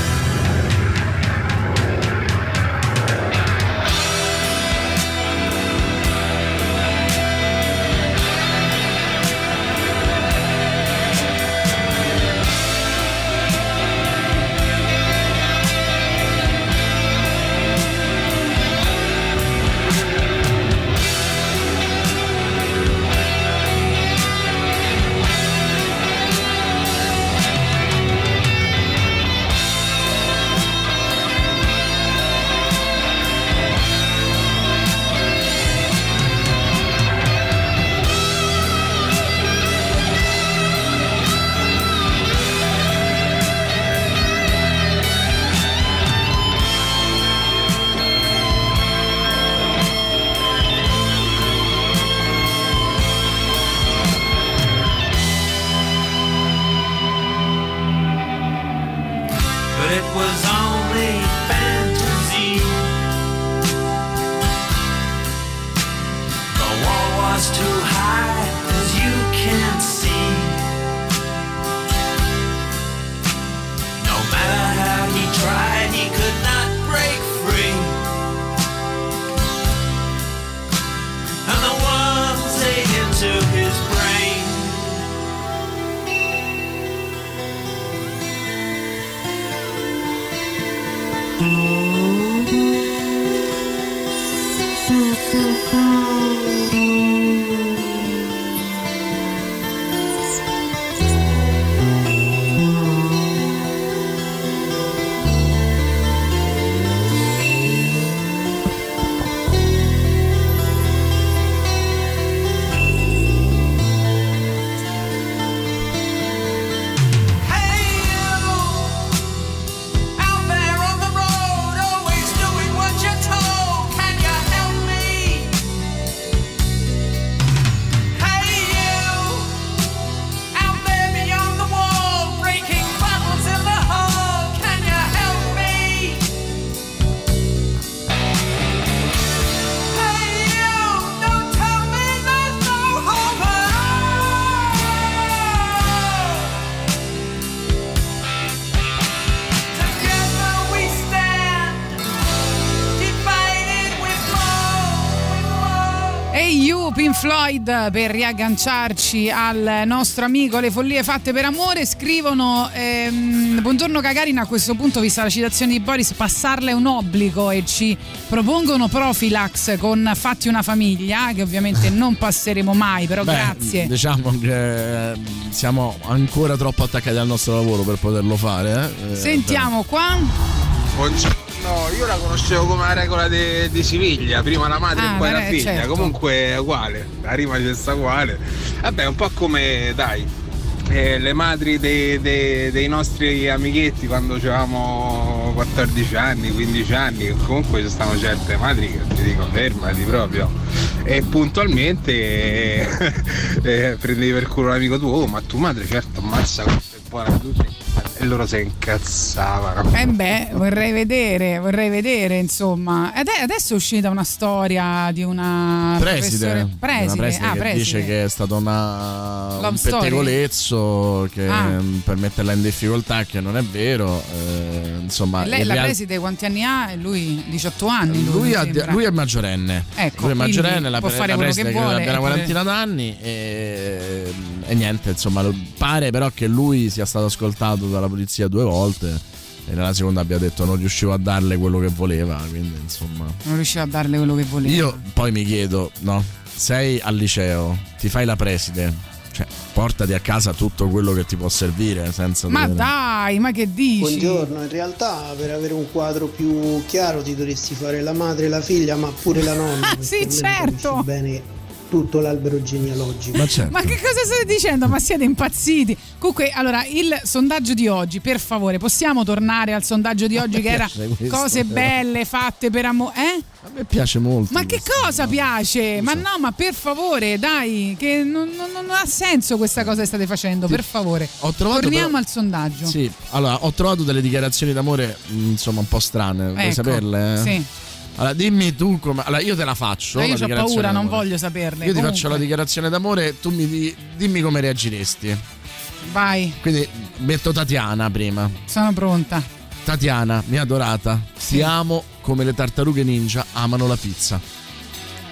Floyd per riagganciarci al nostro amico Le follie fatte per amore. Scrivono: ehm, Buongiorno Cagarina. A questo punto, vista la citazione di Boris, passarle è un obbligo e ci propongono Profilax con Fatti una famiglia, che ovviamente *laughs* non passeremo mai, però Beh, grazie. Diciamo che eh, siamo ancora troppo attaccati al nostro lavoro per poterlo fare. eh. Eh, Sentiamo qua. Buongiorno, io la conoscevo come la regola di di Siviglia, prima la madre Ah, e poi la figlia, certo. comunque è uguale, la rima di sta uguale. Vabbè, un po' come, dai, eh, le madri dei, dei- dei nostri amichetti quando avevamo 14 anni, 15 anni, comunque ci stavano certe madri che ti dico fermati proprio. E puntualmente eh, *laughs* eh, prendevi per culo un amico tuo, oh ma tua madre certo ammazza quanto è buona tutti. E loro si incazzavano. Eh beh, vorrei vedere, vorrei vedere, insomma. Ade- adesso è uscita una storia di una Preside, preside, una preside ah, che preside. dice che è stato una, Love un pettegolezzo che, Ah. per metterla in difficoltà, che non è vero. eh, insomma, lei, la real- preside, quanti anni ha? E lui 18 anni. Lui, lui, ha- lui è maggiorenne. Ecco, lui è maggiorenne, la, pre- fare la preside che vuole, abbia una eppure- quarantina d'anni e, e niente, insomma, pare però che lui sia stato ascoltato dalla polizia due volte e nella seconda abbia detto non riuscivo a darle quello che voleva, quindi insomma... Non riusciva a darle quello che voleva. Io poi mi chiedo, no? Sei al liceo, ti fai la preside, cioè portati a casa tutto quello che ti può servire senza Ma dover- dai, ma che dici? Buongiorno, in realtà per avere un quadro più chiaro ti dovresti fare la madre e la figlia, ma pure la nonna. *laughs* Sì, certo. bene tutto l'albero genealogico. Ma certo. Ma che cosa state dicendo? Ma siete impazziti? Comunque, allora, il sondaggio di oggi, per favore, possiamo tornare al sondaggio di oggi che era questo, cose però. belle fatte per amore. Eh? A me piace molto. Ma che cosa piace? Ma no, ma per favore, dai, che non, non- non ha senso questa cosa che state facendo, per favore. Ho trovato Torniamo però- al sondaggio. Sì, allora ho trovato delle dichiarazioni d'amore mh, insomma un po' strane, vuoi Ecco, saperle? eh? Sì. Allora dimmi tu come... Allora io te la faccio. Ma io ho paura, non voglio saperle. Io ti Comunque, faccio la dichiarazione d'amore, tu mi di- dimmi come reagiresti. Vai, Quindi metto Tatiana prima. sono pronta. Tatiana, mia adorata, ti amo come le tartarughe ninja amano la pizza.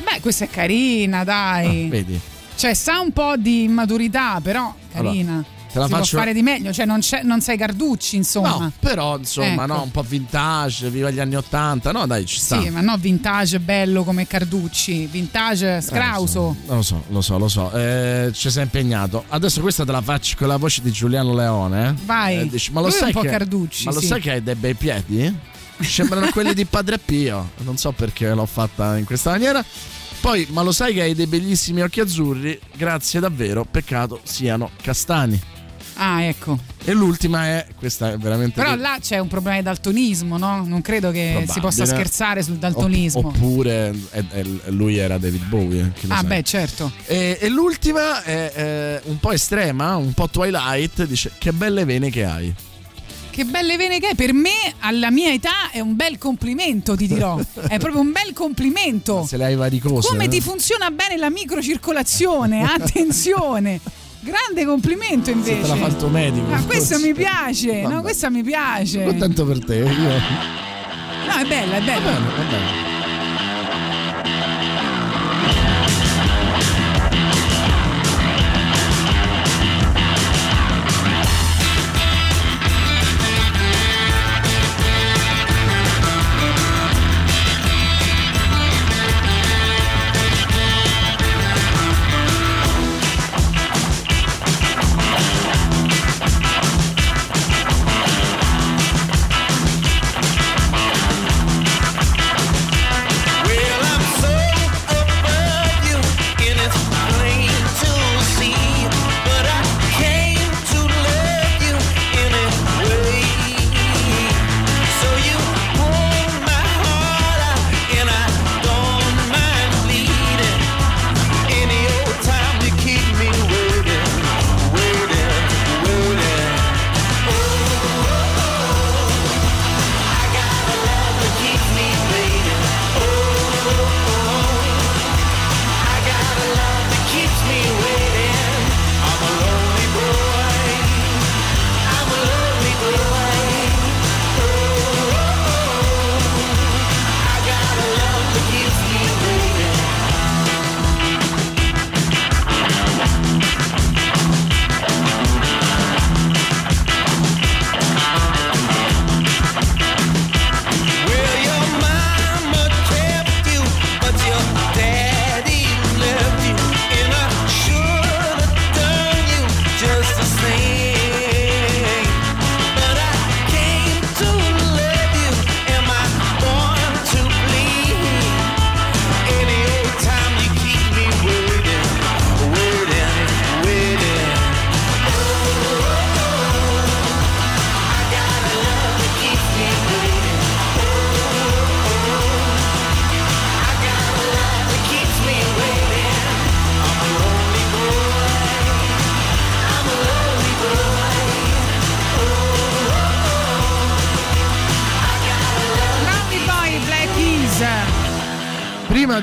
Beh, questa è carina, dai. Ah, vedi? Cioè, sa un po' di immaturità, però carina. Te la si faccio- può fare di meglio, cioè non, c'è- non sei Carducci, insomma. No, però insomma, Ecco. no, un po' vintage, viva gli anni Ottanta. No, dai, ci sta. Sì, ma no vintage bello come Carducci, vintage scrauso. Lo so, lo so, lo so. Eh, ci sei impegnato. Adesso questa te la faccio con la voce di Giuliano Leone. eh. Vai. Eh, dici, ma lo Lui è sai un po' che, Carducci, Ma lo sì. sai che hai dei bei piedi? Sembrano quelli di Padre Pio. Non so perché l'ho fatta in questa maniera. Poi, ma lo sai che hai dei bellissimi occhi azzurri? Grazie davvero, peccato siano castani. Ah, ecco. E l'ultima è, questa è veramente... Però là c'è un problema di daltonismo, no? Non credo che Probabile. si possa scherzare sul daltonismo. Opp- oppure eh, eh, lui era David Bowie. lo ah, sa. beh, certo. E, e l'ultima è eh, un po' estrema, un po' Twilight. Dice: Che belle vene che hai. Che belle vene che hai. Per me, alla mia età, è un bel complimento, ti dirò. *laughs* è proprio un bel complimento. Se le hai varicose. Come eh? ti funziona bene la microcircolazione? *laughs* Attenzione! Grande complimento invece. te l'ha fatto medico, Ah, questo mi piace, no, questa mi piace. Contento per te. Io... No, è bella, è bella. Va bene, va bene.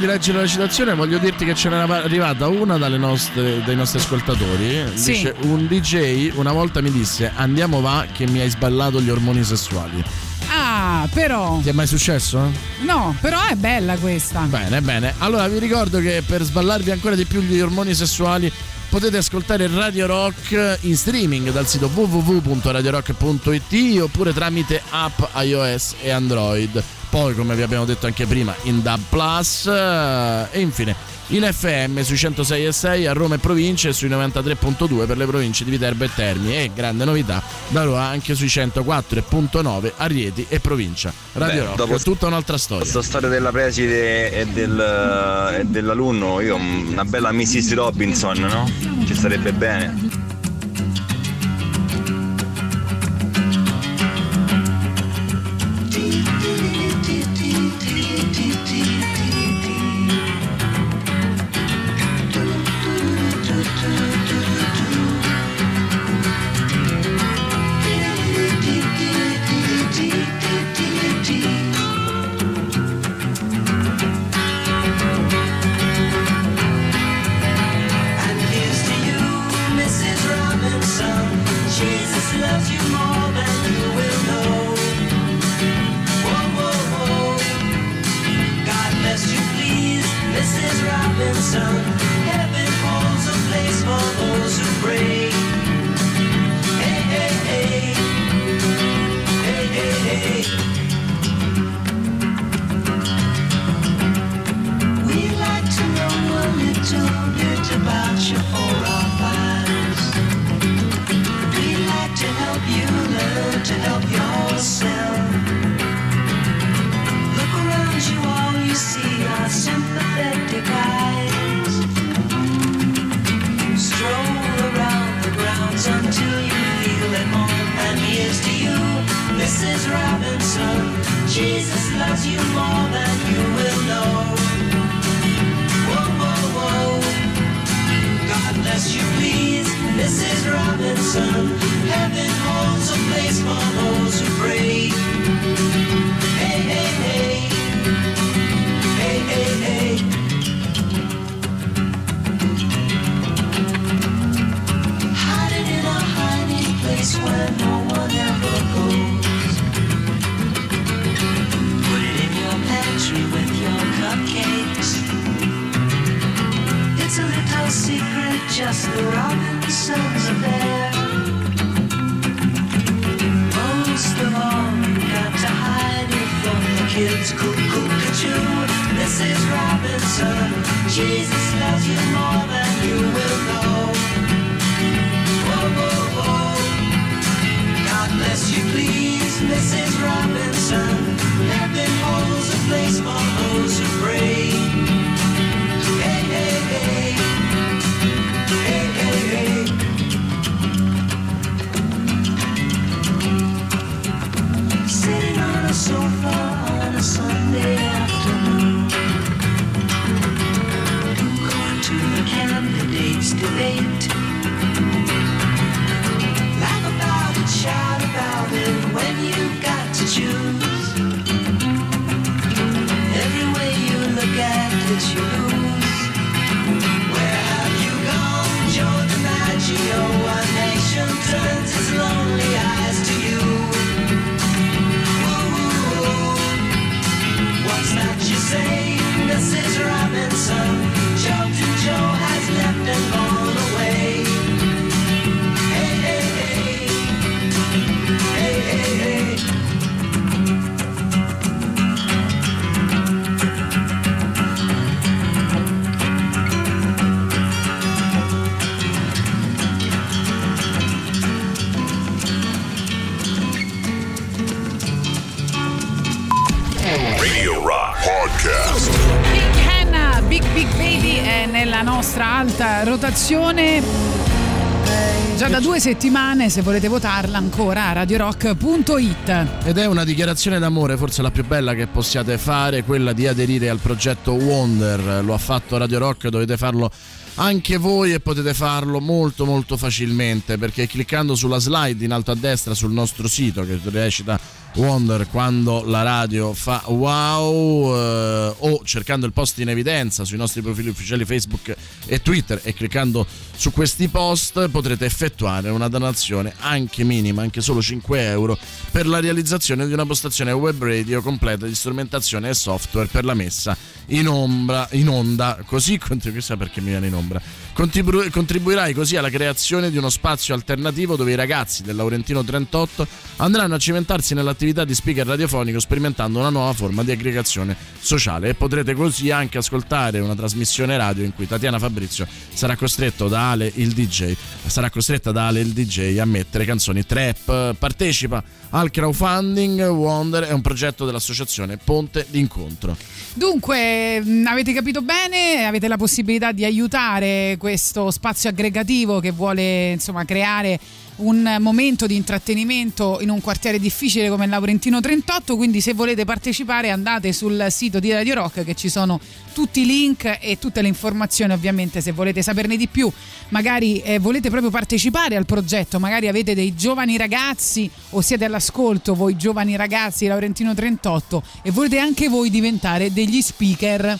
Di leggere la citazione voglio dirti che ce n'era arrivata una dalle nostre, dai nostri ascoltatori. Sì. Dice, un DJ una volta mi disse andiamo va che mi hai sballato gli ormoni sessuali. Ah, però. Ti è mai successo? No, però è bella questa. Bene, bene. Allora vi ricordo che per sballarvi ancora di più gli ormoni sessuali potete ascoltare Radio Rock in streaming dal sito www.radiorock.it oppure tramite app iOS e Android. Poi, come vi abbiamo detto anche prima, in DAB Plus eh, e infine in FM sui 106 e 6 a Roma e province e sui 93.2 per le province di Viterbo e Terni e grande novità da Roma anche sui 104.9 a Rieti e provincia. Radio Beh, Rock dopo- è tutta un'altra storia. Questa storia della preside e, del- e dell'alunno, io una bella Mrs. Robinson, no? Ci sarebbe bene. Mrs. Robinson. Heaven holds a place for those who pray. Rotazione. Già da due settimane, se volete votarla ancora, a radiorock.it. Ed è una dichiarazione d'amore, forse la più bella che possiate fare, quella di aderire al progetto Wonder. Lo ha fatto Radio Rock, dovete farlo anche voi e potete farlo molto molto facilmente perché cliccando sulla slide in alto a destra sul nostro sito che recita Wonder quando la radio fa wow eh, o cercando il post in evidenza sui nostri profili ufficiali Facebook e Twitter e cliccando su questi post potrete effettuare una donazione anche minima, anche solo 5 euro per la realizzazione di una postazione web radio completa di strumentazione e software per la messa in, ombra, in onda così *laughs* chissà perché mi viene in ombra Contribu- contribuirai così alla creazione di uno spazio alternativo dove i ragazzi del Laurentino 38 andranno a cimentarsi nell'attività di speaker radiofonico sperimentando una nuova forma di aggregazione sociale. E potrete così anche ascoltare una trasmissione radio in cui Tatiana Fabrizio sarà costretto da Ale il DJ sarà costretta da Ale il DJ a mettere canzoni trap. Partecipa al crowdfunding Wonder è un progetto dell'associazione Ponte d'incontro. Dunque, avete capito bene, avete la possibilità di aiutare questo spazio aggregativo che vuole insomma creare un momento di intrattenimento in un quartiere difficile come Laurentino 38, quindi se volete partecipare andate sul sito di Radio Rock che ci sono tutti i link e tutte le informazioni ovviamente se volete saperne di più, magari eh, volete proprio partecipare al progetto, magari avete dei giovani ragazzi o siete all'ascolto voi giovani ragazzi Laurentino 38 e volete anche voi diventare degli speaker.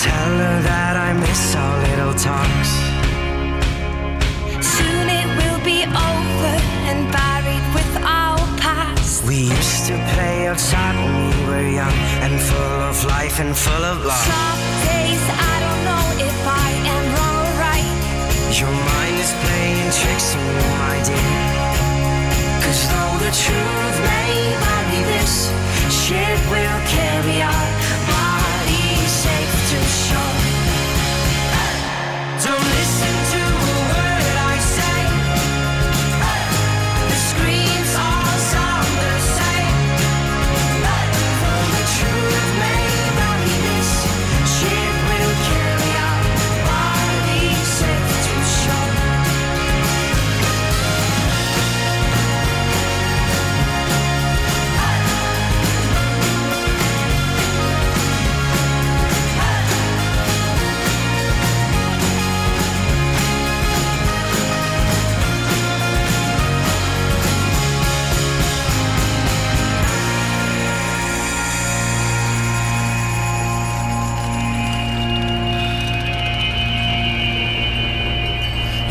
tell her that I miss our little talks. Soon it will be over and buried with our past. We used to play outside when we were young and full of life and full of love. Some days I don't know if I am wrong or right. Your mind is playing tricks on you, my dear. Cause though the truth may vary, this ship will carry bodies safe to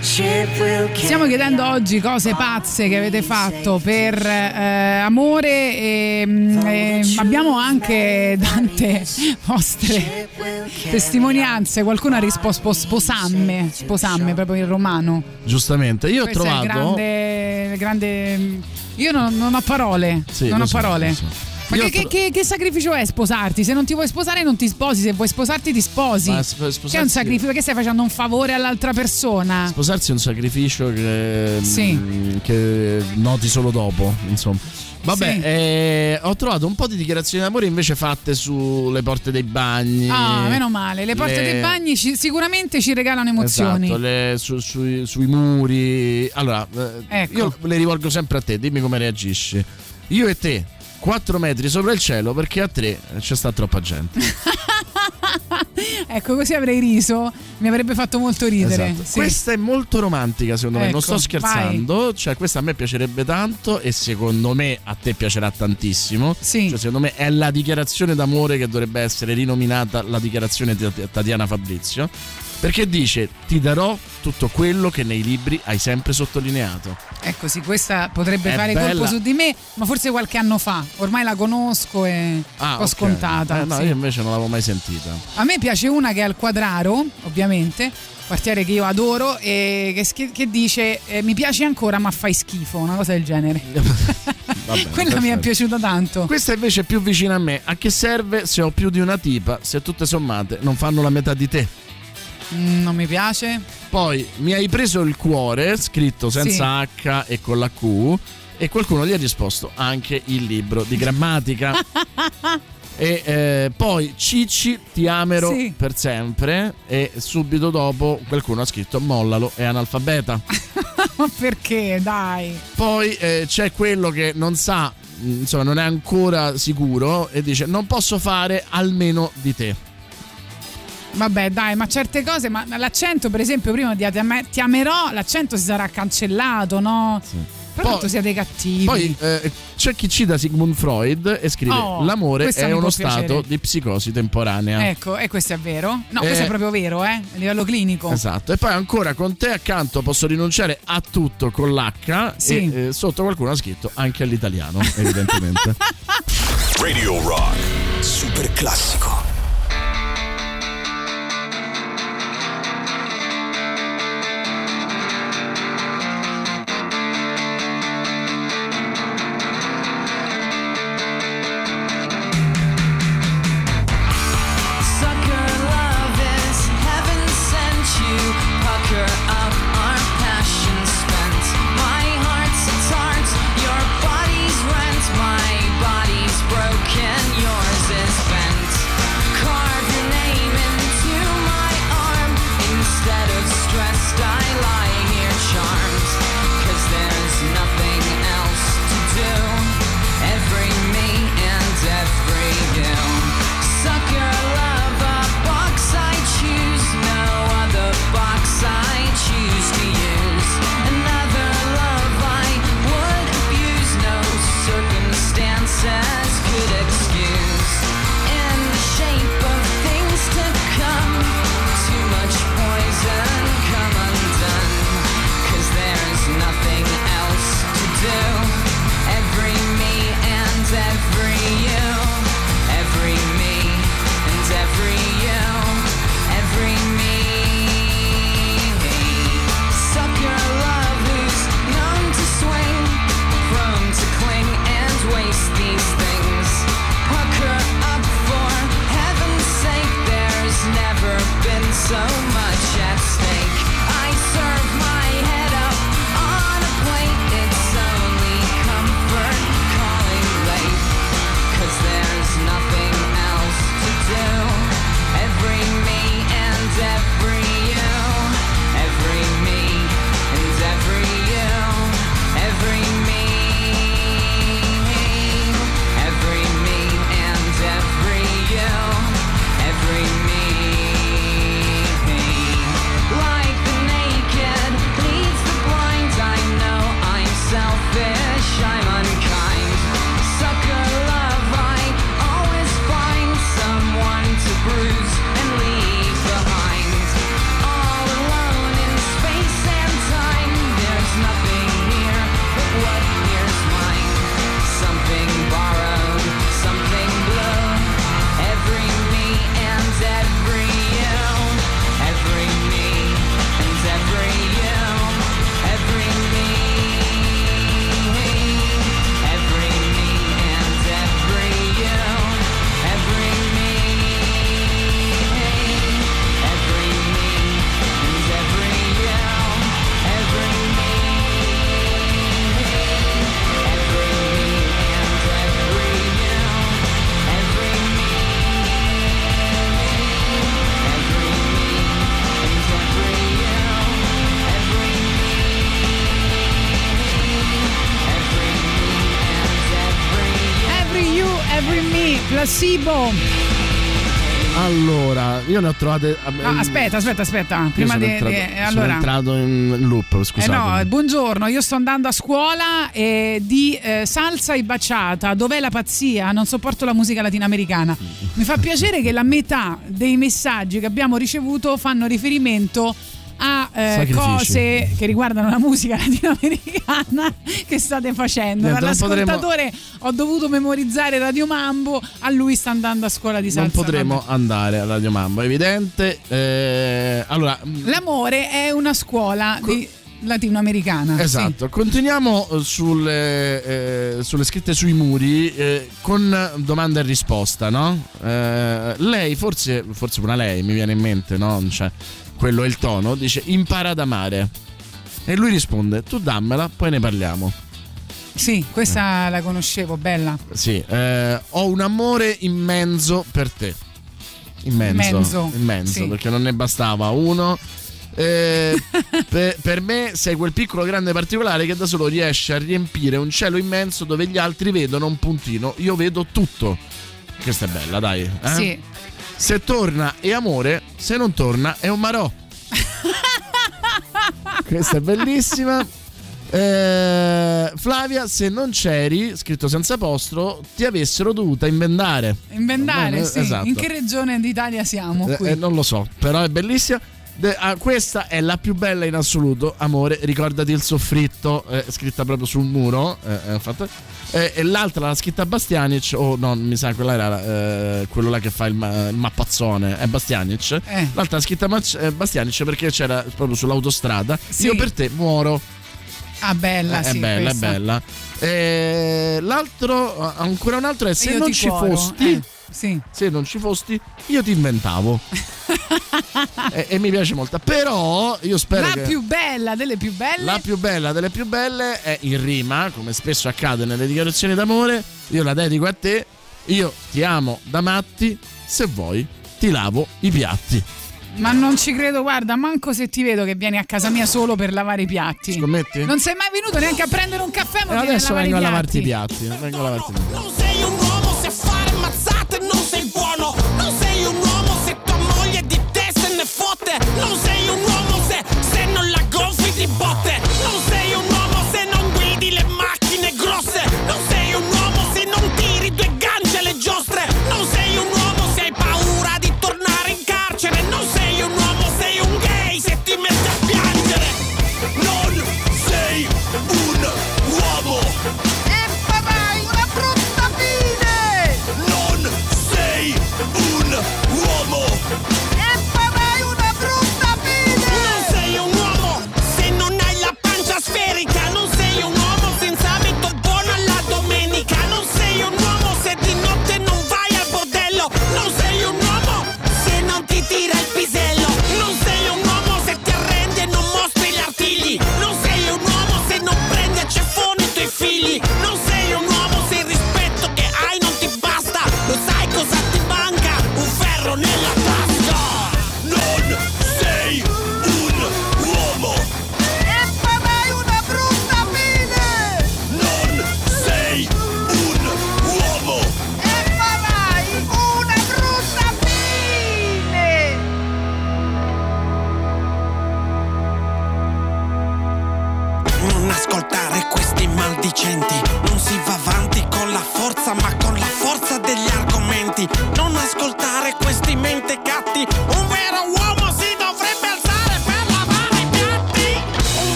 Stiamo chiedendo oggi cose pazze che avete fatto per eh, amore e, mm, e abbiamo anche tante vostre testimonianze. Qualcuno ha risposto sposamme, sposamme proprio in romano. Giustamente, io ho Questo il trovato. grande, grande. Io non, non ho parole. Sì, non ho so, parole. so. Ma Io che, che- che sacrificio è sposarti? Se non ti vuoi sposare, non ti sposi. Se vuoi sposarti, ti sposi. Ma sp- Che è un sposarsi- sacrificio? Perché stai facendo un favore all'altra persona? Sposarsi è un sacrificio che, Sì. mm, che noti solo dopo, insomma. Vabbè, Sì. eh, ho trovato un po' di dichiarazioni d'amore invece fatte sulle porte dei bagni. Ah, meno male. Le porte Le- dei bagni ci- sicuramente ci regalano emozioni. Esatto, le- su- sui, sui muri. Allora, eh, Ecco. io le rivolgo sempre a te, dimmi come reagisci. Io e te, 4 metri sopra il cielo perché a 3 c'è sta troppa gente. *laughs* ecco, così avrei riso. Mi avrebbe fatto molto ridere. Esatto. Sì. Questa è molto romantica, secondo me. Non Ecco, sto scherzando. Cioè, questa a me piacerebbe tanto e secondo me a te piacerà tantissimo. Sì. Cioè, secondo me è la dichiarazione d'amore che dovrebbe essere rinominata la dichiarazione di Tatiana Fabrizio. Perché dice: Ti darò tutto quello che nei libri hai sempre sottolineato. Ecco, sì, questa potrebbe È fare bella. colpo su di me, ma forse qualche anno fa. Ormai la conosco e Ah, un po' ok. scontata. Eh, no, sì. io invece non l'avevo mai sentita. A me piace una che è al Quadraro, ovviamente, quartiere che io adoro, e che, che dice eh, mi piace ancora ma fai schifo, una cosa del genere. *laughs* Vabbè, *laughs* Quella mi è piaciuta tanto. Questa invece è più vicina a me. A che serve se ho più di una tipa se tutte sommate non fanno la metà di te? Mm, non mi piace. Poi mi hai preso il cuore, scritto senza H e con la Q, e qualcuno gli ha risposto anche il libro di grammatica. *laughs* e eh, poi Cicci ti amero Sì. per sempre e subito dopo qualcuno ha scritto mollalo è analfabeta. ma *laughs* perché? Dai. Poi eh, c'è quello che non sa, mh, insomma non è ancora sicuro e dice non posso fare almeno di te. Vabbè, dai, ma certe cose, ma l'accento, per esempio, prima di ti am- ti amerò, l'accento si sarà cancellato, no? Però Poi- quanto siete cattivi. Poi eh, c'è chi cita Sigmund Freud e scrive: Oh, L'amore è uno stato piacere. di psicosi temporanea. Ecco, e questo è vero? No, Eh, questo è proprio vero, eh? A livello clinico. Esatto, e poi ancora con te accanto posso rinunciare a tutto con l'H Sì. e eh, sotto qualcuno ha scritto anche all'italiano, evidentemente. *laughs* Radio Rock. Super classico. Placebo. Allora, io ne ho trovate. Ah, aspetta, aspetta, aspetta. Prima di. entrato, sono allora. entrato in loop, Eh scusate. no, buongiorno, io sto andando a scuola eh, di eh, salsa e baciata. Dov'è la pazzia? Non sopporto la musica latinoamericana. Mi fa piacere che la metà dei messaggi che abbiamo ricevuto fanno riferimento a eh, cose che riguardano la musica *laughs* latinoamericana che state facendo. Niente, non potremo- Dall'ascoltatore ho dovuto memorizzare Radio Mambo, a lui sta andando a scuola di salsa. non potremo vabbè. andare a Radio Mambo, è evidente. Eh, allora, L'amore è una scuola di- latinoamericana. sì. Esatto, continuiamo eh, sulle, eh, sulle scritte sui muri eh, con domanda e risposta, no? Eh, lei, forse, forse una lei mi viene in mente, no? Cioè, quello è il tono, dice impara ad amare. E lui risponde, tu dammela, poi ne parliamo. Sì, questa la conoscevo, bella. Sì, eh, ho un amore immenso per te. Immenso. Immenso, Immenso, sì. perché non ne bastava uno. Eh, *laughs* per, per me sei quel piccolo grande particolare che da solo riesce a riempire un cielo immenso dove gli altri vedono un puntino. Io vedo tutto. Questa è bella, dai. eh? Sì. Se torna è amore, se non torna è un marò. *laughs* Questa è bellissima. Eh, Flavia, se non c'eri, scritto senza postro, ti avessero dovuta inventare. Inventare, Eh, sì. esatto. In che regione d'Italia siamo Eh, qui? eh, non lo so, però è bellissima. De- ah, questa è la più bella in assoluto, amore. Ricordati il soffritto, eh, scritta proprio sul muro. eh, fatta- eh, e l'altra l'ha scritta Bastianic, o no, mi sa, quella era eh, quello là che fa il, ma- il mappazzone, è Bastianic. Eh. L'altra l'ha scritta eh, Bastianic perché c'era proprio sull'autostrada. Sì. Io per te muoro. Ah, bella, Eh, sì. è bella, questa. è bella. L'altro, ancora un altro è se Io non ci cuoro, fosti. Sì. Se non ci fosti, io ti inventavo. *laughs* e, e mi piace molto. Però io spero La che. più bella delle più belle. La più bella delle più belle è in rima, come spesso accade nelle dichiarazioni d'amore. Io la dedico a te. Io ti amo da matti. Se vuoi, ti lavo i piatti. Ma non ci credo, guarda, manco se ti vedo che vieni a casa mia solo per lavare i piatti. Scommetti? Non sei mai venuto neanche a prendere un caffè, ma adesso vengo a lavarti i piatti. Vengo a lavarti i piatti. Gonfi di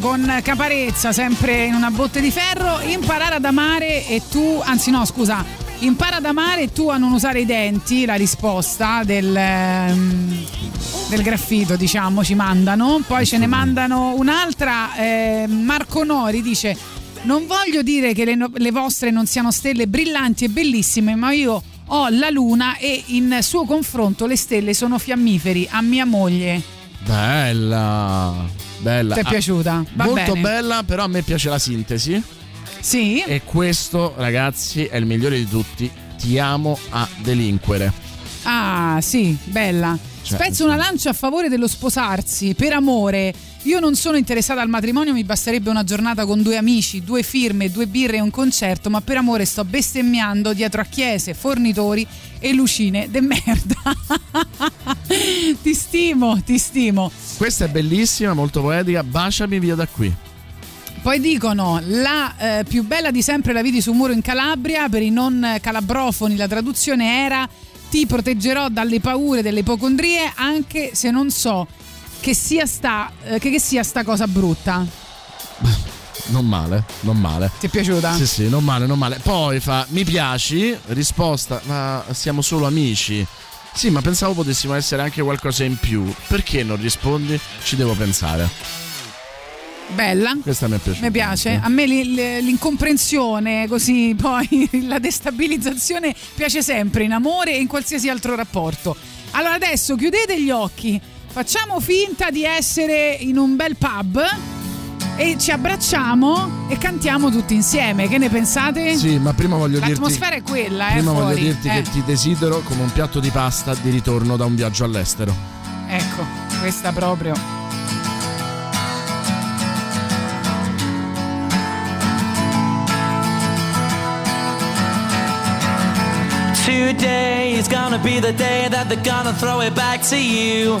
con Caparezza, sempre in una botte di ferro, imparare ad amare e tu, anzi no scusa, impara ad amare e tu a non usare i denti, la risposta del, ehm, del graffito diciamo ci mandano, poi ce ne mandano un'altra, eh, Marco Nori dice non voglio dire che le, le vostre non siano stelle brillanti e bellissime, ma io ho la luna e in suo confronto le stelle sono fiammiferi a mia moglie. Bella, bella. Ti è Ah, piaciuta? Va molto bene. bella, però a me piace la sintesi. Sì. E questo, ragazzi, è il migliore di tutti. Ti amo a delinquere. Ah, sì, bella. Cioè, Spezzo una lancia a favore dello sposarsi, per amore. Io non sono interessata al matrimonio, mi basterebbe una giornata con due amici, due firme, due birre e un concerto, ma per amore sto bestemmiando dietro a chiese, fornitori e lucine de merda. *laughs* *laughs* ti stimo, ti stimo. Questa è bellissima, molto poetica. Baciami via da qui. Poi dicono la eh, più bella di sempre la vidi su un muro in Calabria, per i non calabrofoni la traduzione era ti proteggerò dalle paure delle ipocondrie anche se non so che sia sta, eh, che, che sia sta cosa brutta. *laughs* Non male, non male. Ti è piaciuta? Sì, sì, non male, non male. Poi fa mi piaci, risposta, ma siamo solo amici. Sì, ma pensavo potessimo essere anche qualcosa in più. Perché non rispondi? Ci devo pensare. Bella. Questa mi è piaciuta. Mi piace, a me li- li- l'incomprensione, così *laughs* poi la destabilizzazione piace sempre in amore e in qualsiasi altro rapporto. Allora adesso chiudete gli occhi, facciamo finta di essere in un bel pub e ci abbracciamo e cantiamo tutti insieme. Che ne pensate? Sì, ma prima voglio dirti. L'atmosfera è quella, eh. Prima voglio fuori. dirti Eh, che ti desidero come un piatto di pasta di ritorno da un viaggio all'estero. Ecco, questa proprio. Today is gonna be the day that they're gonna throw it back to you.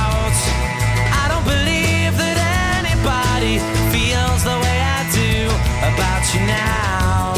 Anybody feels the way I do about you now.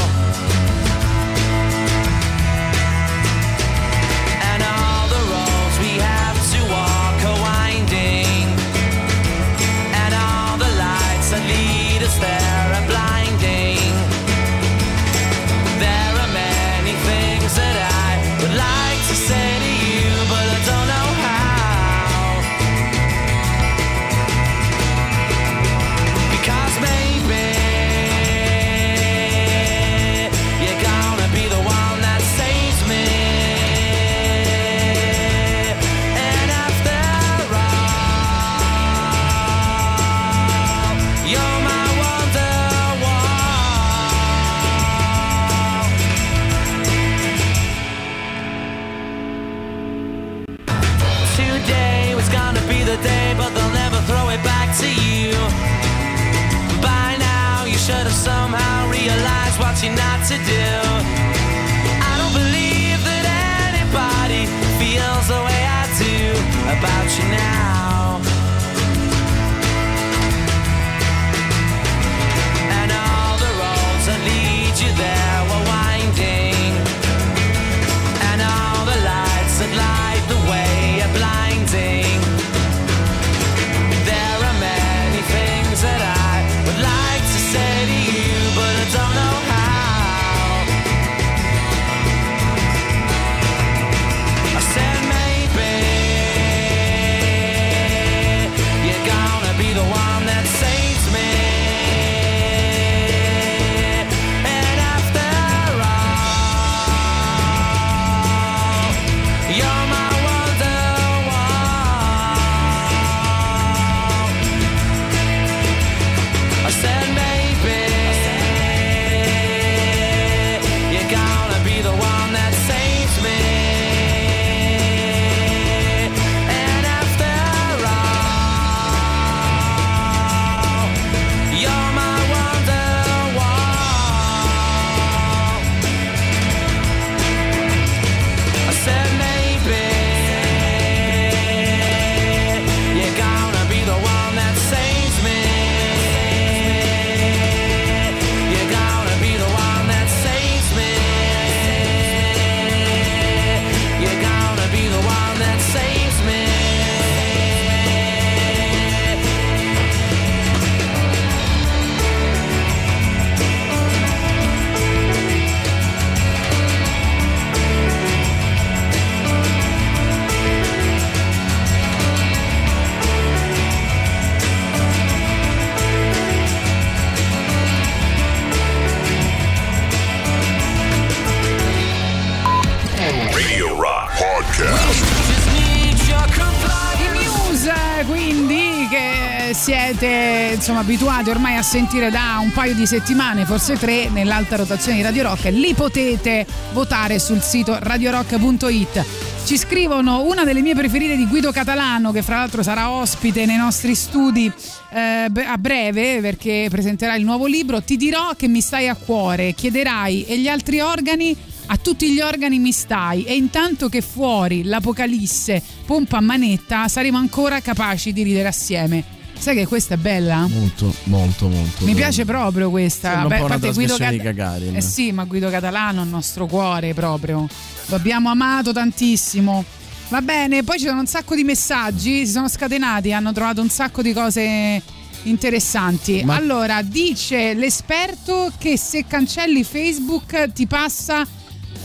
Abituati ormai a sentire da un paio di settimane, forse tre, nell'alta rotazione di Radio Rock, li potete votare sul sito radiorock.it. Ci scrivono una delle mie preferite di Guido Catalano, che fra l'altro sarà ospite nei nostri studi eh, a breve perché presenterà il nuovo libro. Ti dirò che mi stai a cuore, chiederai e gli altri organi a tutti gli organi mi stai e intanto che fuori l'apocalisse pompa a manetta saremo ancora capaci di ridere assieme. Sai che questa è bella? Molto, molto, molto. Mi piace proprio questa. Sembra un Beh, po' Guido Cat- di Gagarin. Eh sì, ma Guido Catalano è il nostro cuore proprio. Lo abbiamo amato tantissimo. Va bene, poi ci sono un sacco di messaggi, si sono scatenati, hanno trovato un sacco di cose interessanti. Ma- Allora, dice l'esperto che se cancelli Facebook ti passa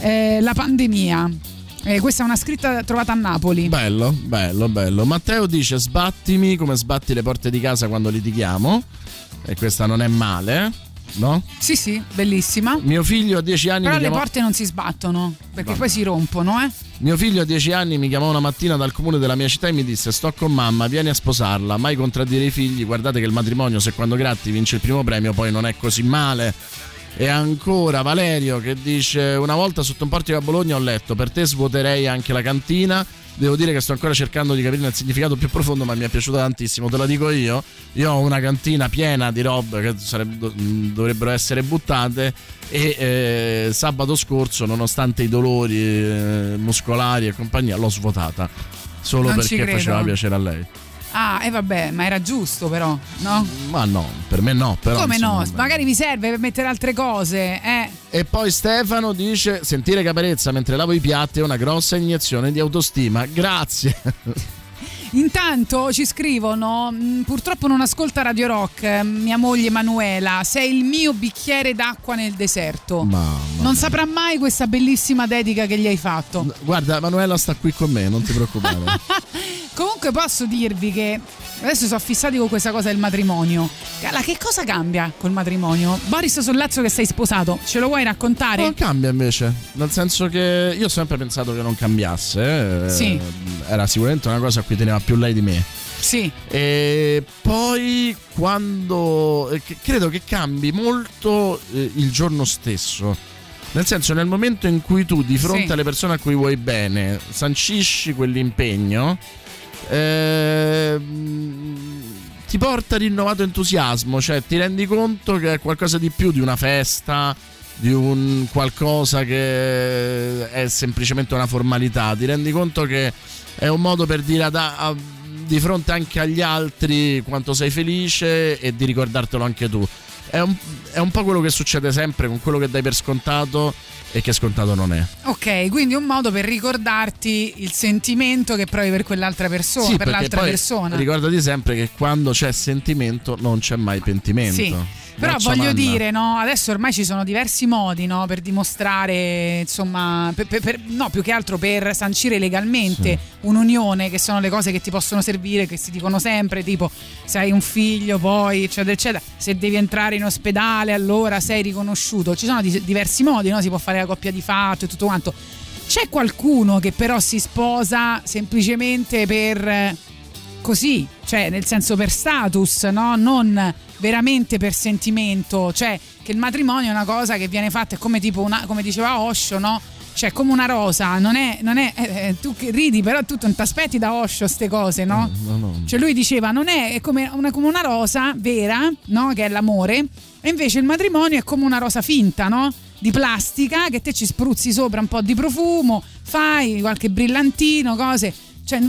eh, la pandemia. Eh, questa è una scritta trovata a Napoli. Bello, bello, bello. Matteo dice sbattimi come sbatti le porte di casa quando litighiamo. E questa non è male, no? Sì, sì, bellissima. Mio figlio a 10 anni Però le chiamò... porte non si sbattono, perché Vabbè. poi si rompono, eh. Mio figlio a 10 anni mi chiamò una mattina dal comune della mia città e mi disse sto con mamma, vieni a sposarla, mai contraddire i figli, guardate che il matrimonio se quando gratti vince il primo premio poi non è così male. E ancora Valerio che dice una volta sotto un portico a Bologna ho letto per te svuoterei anche la cantina. Devo dire che sto ancora cercando di capire il significato più profondo, ma mi è piaciuto tantissimo. Te lo dico io. Io ho una cantina piena di robe che sarebbe- dovrebbero essere buttate. E eh, sabato scorso, nonostante i dolori eh, muscolari e compagnia, l'ho svuotata. Solo Non perché faceva piacere a lei. Ah, e vabbè, ma era giusto però, no? Ma no, per me no. Però, Come no? insomma, Magari mi serve per mettere altre cose, eh. E poi Stefano dice: Sentire caparezza mentre lavo i piatti è una grossa iniezione di autostima. Grazie. *laughs* Intanto ci scrivono: "Mm, purtroppo non ascolta Radio Rock, eh, mia moglie Emanuela. Sei il mio bicchiere d'acqua nel deserto. non saprà mai questa bellissima dedica che gli hai fatto. Guarda, Manuela sta qui con me, non ti preoccupare. *laughs* Comunque posso dirvi che adesso sono fissati con questa cosa del matrimonio. Cala, che cosa cambia col matrimonio? Boris Sollazzo che sei sposato, ce lo vuoi raccontare? Non cambia invece, nel senso che io ho sempre pensato che non cambiasse. eh, Sì. Era sicuramente una cosa a cui teneva più lei di me. Sì. E poi quando eh, credo che cambi molto eh, il giorno stesso. Nel senso, nel momento in cui tu di fronte Sì. alle persone a cui vuoi bene sancisci quell'impegno, ehm, ti porta rinnovato entusiasmo, cioè ti rendi conto che è qualcosa di più di una festa, di un qualcosa che è semplicemente una formalità, ti rendi conto che è un modo per dire ad- a- di fronte anche agli altri quanto sei felice e di ricordartelo anche tu. È un, è un po' quello che succede sempre con quello che dai per scontato e che scontato non è. Ok, quindi un modo per ricordarti il sentimento che provi per quell'altra persona, Sì, per l'altra persona. Ricordati sempre che quando c'è sentimento non c'è mai pentimento. Sì. Però voglio dire, no, adesso ormai ci sono diversi modi no, per dimostrare, insomma, per- per- per- no, più che altro per sancire legalmente un'unione, che sono le cose che ti possono servire, che si dicono sempre, tipo se hai un figlio poi, eccetera, eccetera, se devi entrare in ospedale allora sei riconosciuto. Ci sono di- diversi modi, no? si può fare la coppia di fatto e tutto quanto. C'è qualcuno che però si sposa semplicemente per così, cioè nel senso per status, no? Non veramente per sentimento, cioè che il matrimonio è una cosa che viene fatta è come tipo una, come diceva Osho, no? Cioè come una rosa, non è, non è eh, eh, tu che ridi, però tu non ti aspetti da Osho ste cose, no? No, no. Cioè lui diceva non è, è come, una, come una rosa vera, no? Che è l'amore, e invece il matrimonio è come una rosa finta, no? Di plastica che te ci spruzzi sopra un po' di profumo, fai qualche brillantino, cose. Cioè,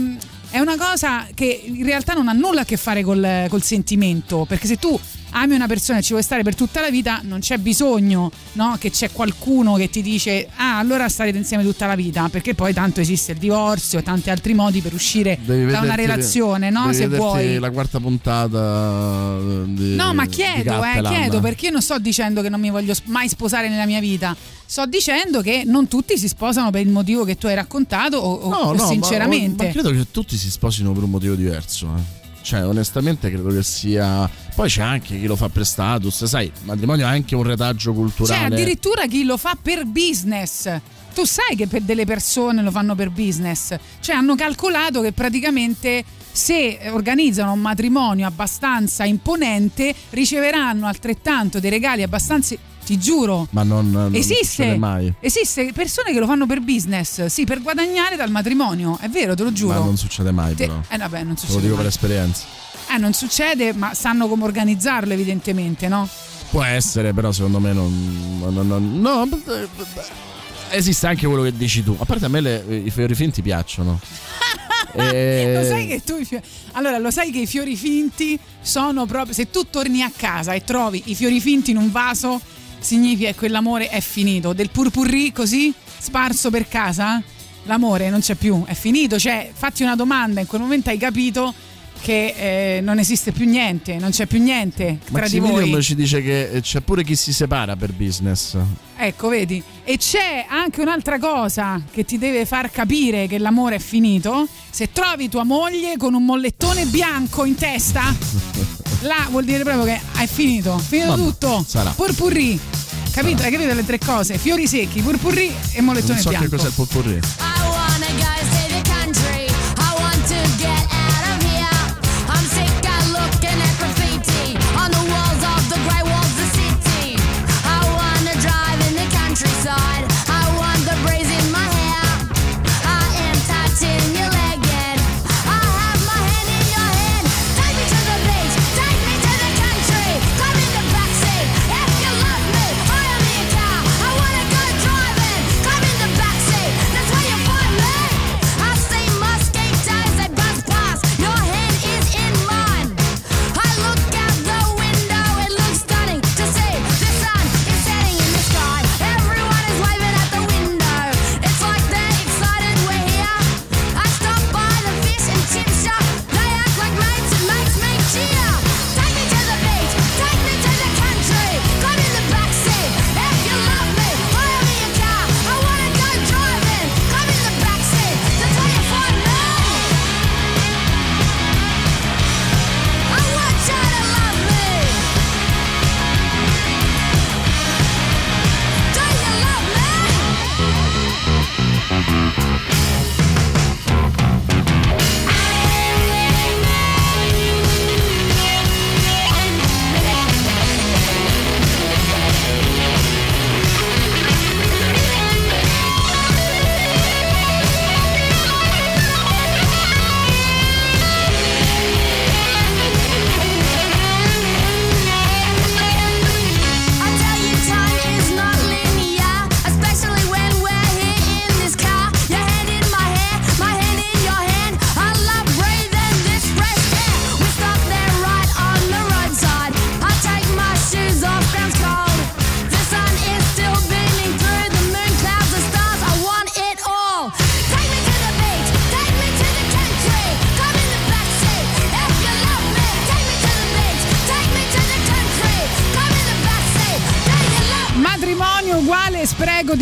è una cosa che in realtà non ha nulla a che fare col, col sentimento, perché se tu ami una persona e ci vuoi stare per tutta la vita, non c'è bisogno no? che c'è qualcuno che ti dice ah allora starete insieme tutta la vita, perché poi tanto esiste il divorzio e tanti altri modi per uscire Devi da una relazione, no? Se vuoi. la quarta puntata di No, ma chiedo, eh, chiedo perché io non sto dicendo che non mi voglio mai sposare nella mia vita. Sto dicendo che non tutti si sposano per il motivo che tu hai raccontato o, No, o no, ma- sinceramente. Ma, credo che tutti si sposino per un motivo diverso. eh. Cioè, onestamente, credo che sia. Poi c'è anche chi lo fa per status. Sai, il matrimonio è anche un retaggio C'è culturale. addirittura chi lo fa per business. Tu sai che per delle persone lo fanno per business. Cioè hanno calcolato che praticamente se organizzano un matrimonio abbastanza imponente riceveranno altrettanto dei regali abbastanza ti giuro Ma non, non Esiste, succede mai. esiste persone che lo fanno per business, sì, per guadagnare dal matrimonio, è vero, te lo giuro. Ma non succede mai Te- però. eh, vabbè, non Te lo succede. dico mai. per esperienza. Eh, non succede, ma sanno come organizzarlo, evidentemente, no? Può essere, però secondo me non. non- no, beh, beh, esiste anche quello che dici tu. A parte a me le- i fiori finti piacciono. *laughs* E- Lo sai che tu i fiori... Allora, lo sai che i fiori finti sono proprio se tu torni a casa e trovi i fiori finti in un vaso, significa che quell'amore è finito. Del purpurri così sparso per casa, l'amore non c'è più, è finito, cioè, fatti una domanda, in quel momento hai capito che eh, non esiste più niente, non c'è più niente tra di voi. ci dice che eh, c'è pure chi si separa per business. Ecco, vedi? E c'è anche un'altra cosa che ti deve far capire che l'amore è finito. Se trovi tua moglie con un mollettone bianco in testa, *laughs* là vuol dire proprio che è finito. Finito Vabbè, tutto. sarà. Purpurri. Capito? Hai capito le tre cose? Fiori secchi, purpurri e mollettone Non so bianco. che cos'è il potpourri.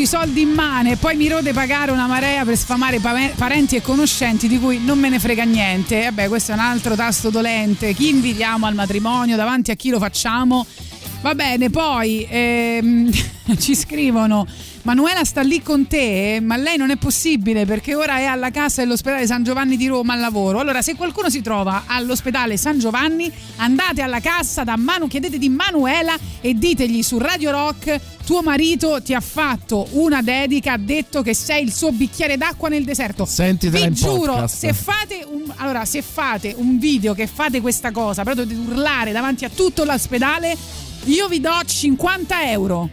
Soldi in mano e poi mi rode pagare una marea per sfamare pa- parenti e conoscenti di cui non me ne frega niente. Vabbè, questo è un altro tasto dolente. Chi invitiamo al matrimonio? Davanti a chi lo facciamo? Va bene, poi ehm, *laughs* ci scrivono. Manuela sta lì con te, ma lei non è possibile perché ora è alla casa dell'ospedale San Giovanni di Roma al lavoro. Allora, se qualcuno si trova all'ospedale San Giovanni, andate alla cassa da Manu, chiedete di Manuela e ditegli su Radio Rock tuo marito ti ha fatto una dedica, ha detto che sei il suo bicchiere d'acqua nel deserto. Sentitela Vi giuro, podcast. se fate un allora, se fate un video che fate questa cosa, però dovete urlare davanti a tutto l'ospedale, io vi do 50 euro.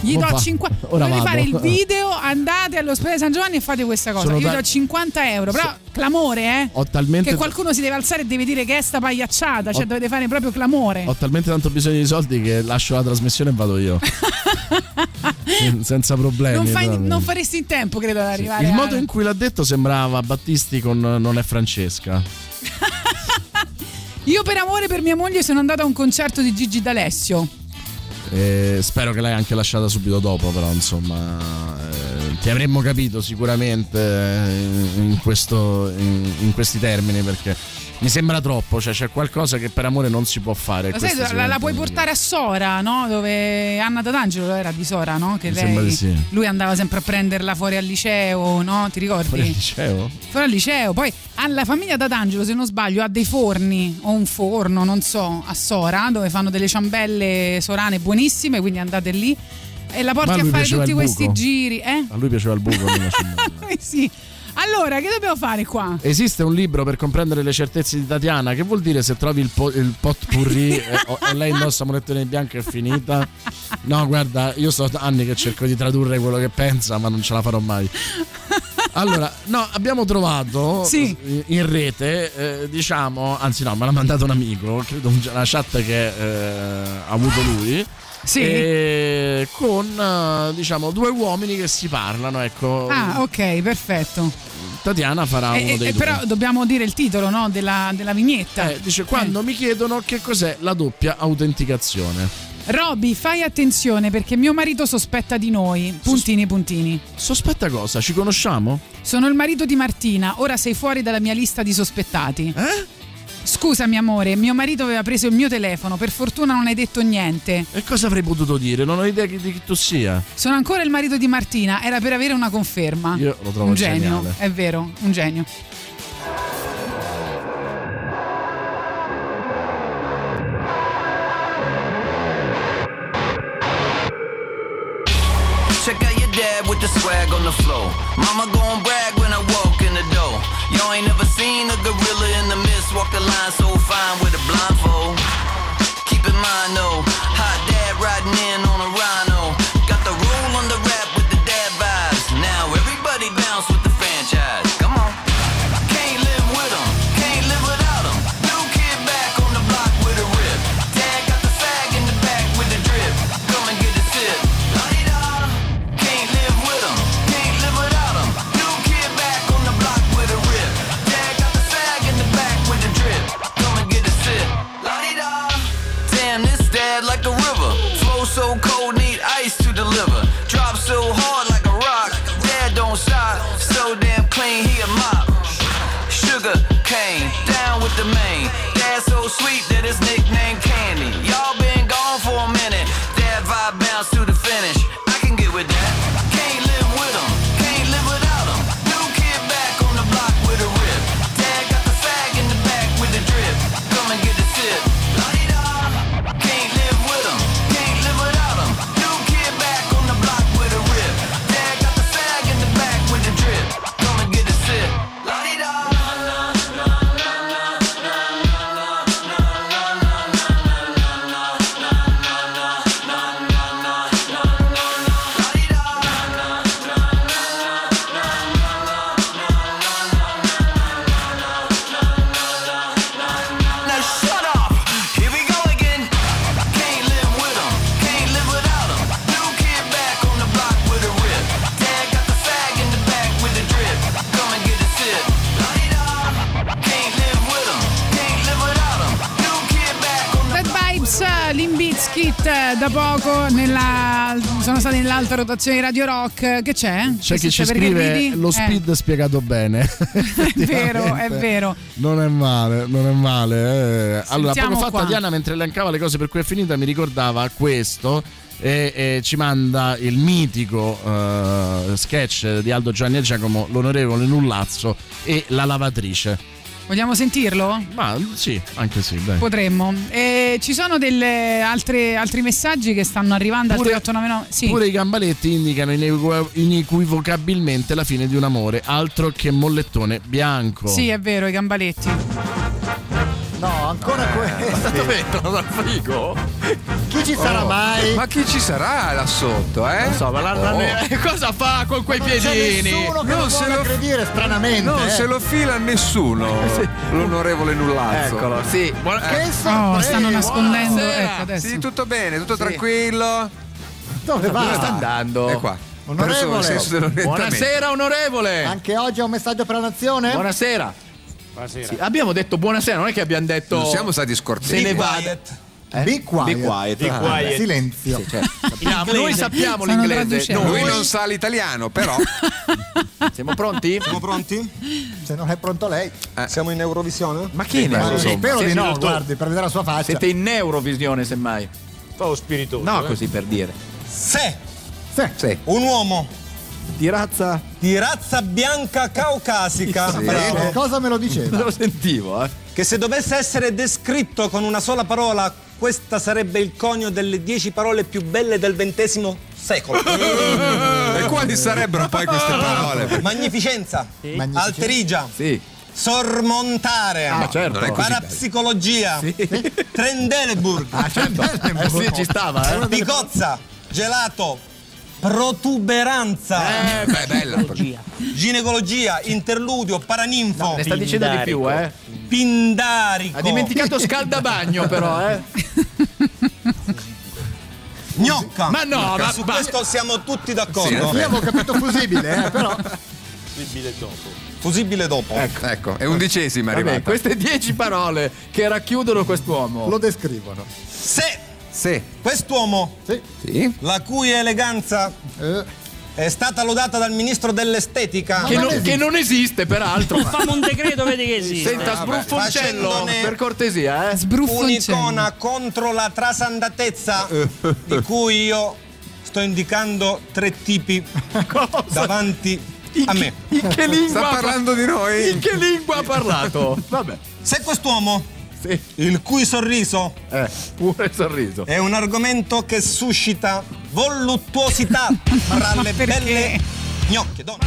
Gli Ora do va- 50 ora Dovete vado. fare il video, andate all'ospedale San Giovanni e fate questa cosa. Sono Io ta- do 50 euro. Però clamore, eh? Ho talmente, Che qualcuno si deve alzare e deve dire che è sta pagliacciata. Cioè, Ho- dovete fare proprio clamore. ho talmente tanto bisogno di soldi che lascio la trasmissione e vado io. *laughs* Sen- Senza problemi. Non, fai- non faresti in tempo, credo, ad arrivare. Il a- modo in cui l'ha detto sembrava Battisti con Non è Francesca. *laughs* Io, per amore per mia moglie, sono andata a un concerto di Gigi D'Alessio. E spero che l'hai anche lasciata subito dopo, però insomma eh, ti avremmo capito sicuramente eh, in, questo- in- in questi termini perché Mi sembra troppo, cioè c'è qualcosa che per amore non si può fare. Sai, la, la puoi portare a Sora, no? Dove Anna D'Angelo era di Sora, no? Che Mi lei, sì. lui andava sempre a prenderla fuori al liceo, no? Ti ricordi? Fuori al liceo? Fuori al liceo. Poi alla famiglia D'Angelo, se non sbaglio, ha dei forni o un forno, non so, a Sora, dove fanno delle ciambelle sorane buonissime, quindi andate lì. E la porti a fare tutti questi giri, eh? A lui piaceva il buco. la *laughs* sì. Allora, che dobbiamo fare qua? Esiste un libro per comprendere le certezze di Tatiana? Che vuol dire se trovi il, po- il potpourri *laughs* e, o- e lei indossa monettone bianche è finita? No, guarda, io so anni che cerco di tradurre quello che pensa, ma non ce la farò mai. Allora, no, abbiamo trovato Sì. in- in rete, eh, diciamo, anzi no, me l'ha mandato un amico, credo un- una chat che eh, ha avuto lui. Sì. e con eh, diciamo due uomini che si parlano ecco Ah, ok, perfetto. Tatiana farà E- uno e- dei e due però dobbiamo dire il titolo, no? Della, della vignetta. Eh, dice quando mi chiedono che cos'è la doppia autenticazione. Roby, fai attenzione perché mio marito sospetta di noi. Puntini, puntini. Sospetta cosa? Ci conosciamo? Sono il marito di Martina, ora sei fuori dalla mia lista di sospettati. Eh? Scusami amore, mio marito aveva preso il mio telefono, per fortuna non hai detto niente. E cosa avrei potuto dire? Non ho idea di chi tu sia. Sono ancora il marito di Martina, era per avere una conferma. Io lo trovo un genio, geniale. è vero, un genio. Check out your dad with the swag on the floor. Mama gon' brag when I walk in the door. Y'all ain't never seen a gorilla in the mist walk the line so fine with a blindfold. Keep in mind though, hot dad riding in on a rhino. Da poco nella, sono stati nell'alta rotazione di Radio Rock. Che c'è? C'è chi ci scrive lo Eh, speed spiegato bene. *laughs* *laughs* è vero, è vero. Non è male, non è male. eh. Allora, Sentiamo poco fa qua. Tatiana mentre elencava le cose per cui è finita mi ricordava questo e, e ci manda il mitico eh, sketch di Aldo Gianni e Giacomo, l'onorevole Nullazzo e la lavatrice. Vogliamo sentirlo? Ma sì, anche sì, dai. Potremmo. E ci sono delle altre, altri messaggi che stanno arrivando al Pure- 3899. Sì. Pure i gambaletti indicano inequivo- inequivocabilmente la fine di un amore, altro che mollettone bianco. Sì, è vero, i gambaletti. No, ancora questo. Dove entrano dal frigo? Chi ci sarà Oh, mai? Ma chi ci sarà là sotto, eh? Non so, ma la- la- Oh. eh, *laughs* cosa fa con quei non c'è piedini? nessuno che lo vuole aggredire, stranamente, Non eh. se lo fila nessuno. L'onorevole Nullazzo. Eccolo, sì. Buona- Che eh, sorpresa! Oh, stanno nascondendo. Ecco, adesso. Sì, tutto bene, tutto Sì. tranquillo. Dove va? Dove sta andando? È qua. Onorevole. Buonasera, onorevole. Anche oggi ha un messaggio per la nazione? Buonasera. Sì, abbiamo detto buonasera, non è che abbiamo detto. Non siamo stati scortesi. Se ne Be vada. quiet. Be quiet. Be quiet. Be quiet. Silenzio. Sappiamo- noi sappiamo Stanno l'inglese. traducendo. Noi Lui non sa l'italiano, però. *laughs* Siamo pronti? Siamo pronti? Se non è pronto lei. Siamo in Eurovisione? Ma che Eh, ne so? Spero di Sì, no, sì, guardi, per vedere la sua faccia. Siete in neurovisione, semmai. Stavo spiritoso. No, eh. così per dire. Se Sì. un uomo Di razza. di razza bianca caucasica Sì. bravo, Cosa me lo diceva? Lo sentivo, eh. che se dovesse essere descritto con una sola parola, questa sarebbe il conio delle dieci parole più belle del XX secolo. *laughs* E quali sarebbero poi queste parole? Magnificenza, Magnificenza. alterigia, Sì. sormontare, Ah, certo. è così parapsicologia, Trendelenburg, Ah, bello. Eh sì, ci stava, eh. picozza, gelato, protuberanza, Eh, Beh, bella. ginecologia, interludio, paraninfo, Ne sta dicendo di più, eh. pindarico, Ha dimenticato scaldabagno, però, eh. gnocca. Ma no, ma- su ma- questo siamo tutti Sì, d'accordo. Io avevo capito fusibile, eh, però. Fusibile dopo. Ecco, è undicesima Vabbè, arrivata. queste dieci parole che racchiudono quest'uomo. Lo descrivono. Se Sì. quest'uomo, Sì. Sì. la cui eleganza Eh, è stata lodata dal ministro dell'estetica, Che non, che non esiste, peraltro. *laughs* Famo un decreto, vedi che esiste. Senta, sbruffoncello, per cortesia, eh. Sbruffoncello. un'icona contro la trasandatezza *laughs* di cui io sto indicando tre tipi *laughs* davanti a me. In che lingua? Sta parlando di noi? In che lingua ha parlato? Vabbè. Se quest'uomo, Sì. il cui sorriso Eh, pure il sorriso. è un argomento che suscita voluttuosità *laughs* tra le belle gnocche donne.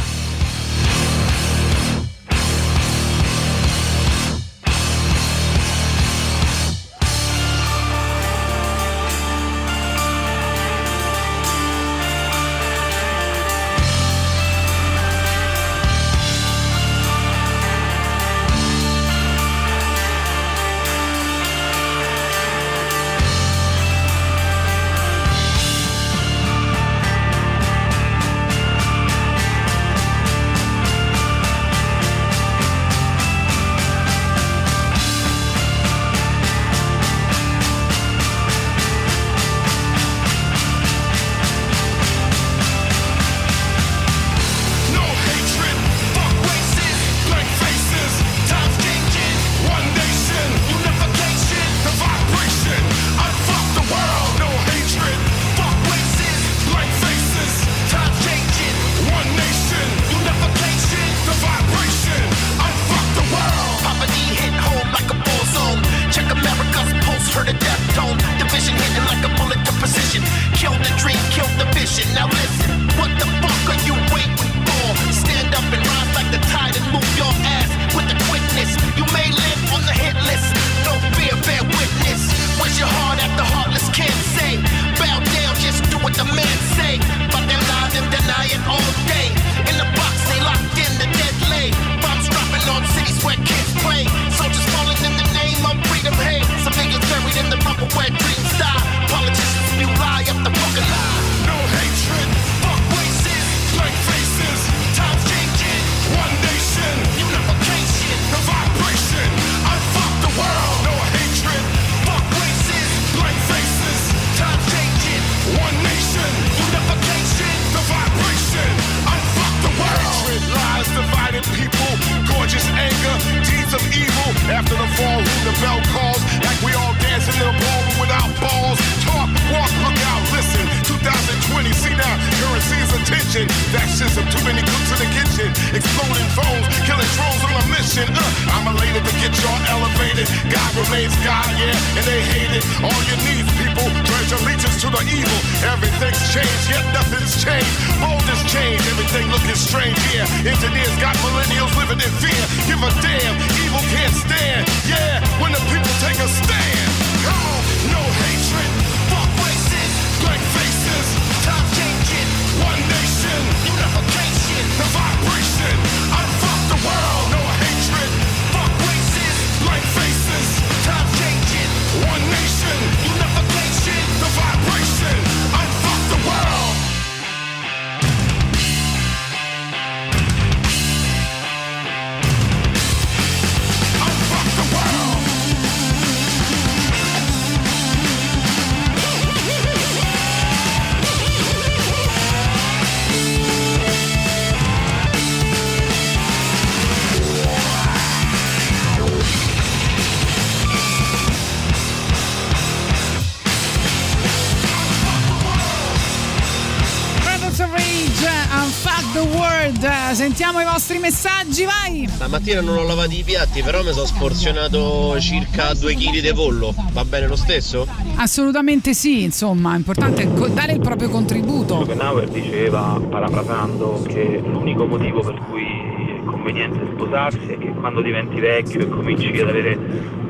Messaggi, vai! Stamattina non ho lavato i piatti, però mi sono sporzionato circa 2 kg di pollo. Va bene lo stesso? Assolutamente sì, insomma, è importante dare il proprio contributo. Schopenhauer diceva, parafrasando, che l'unico motivo per cui è conveniente sposarsi è che quando diventi vecchio e cominci ad avere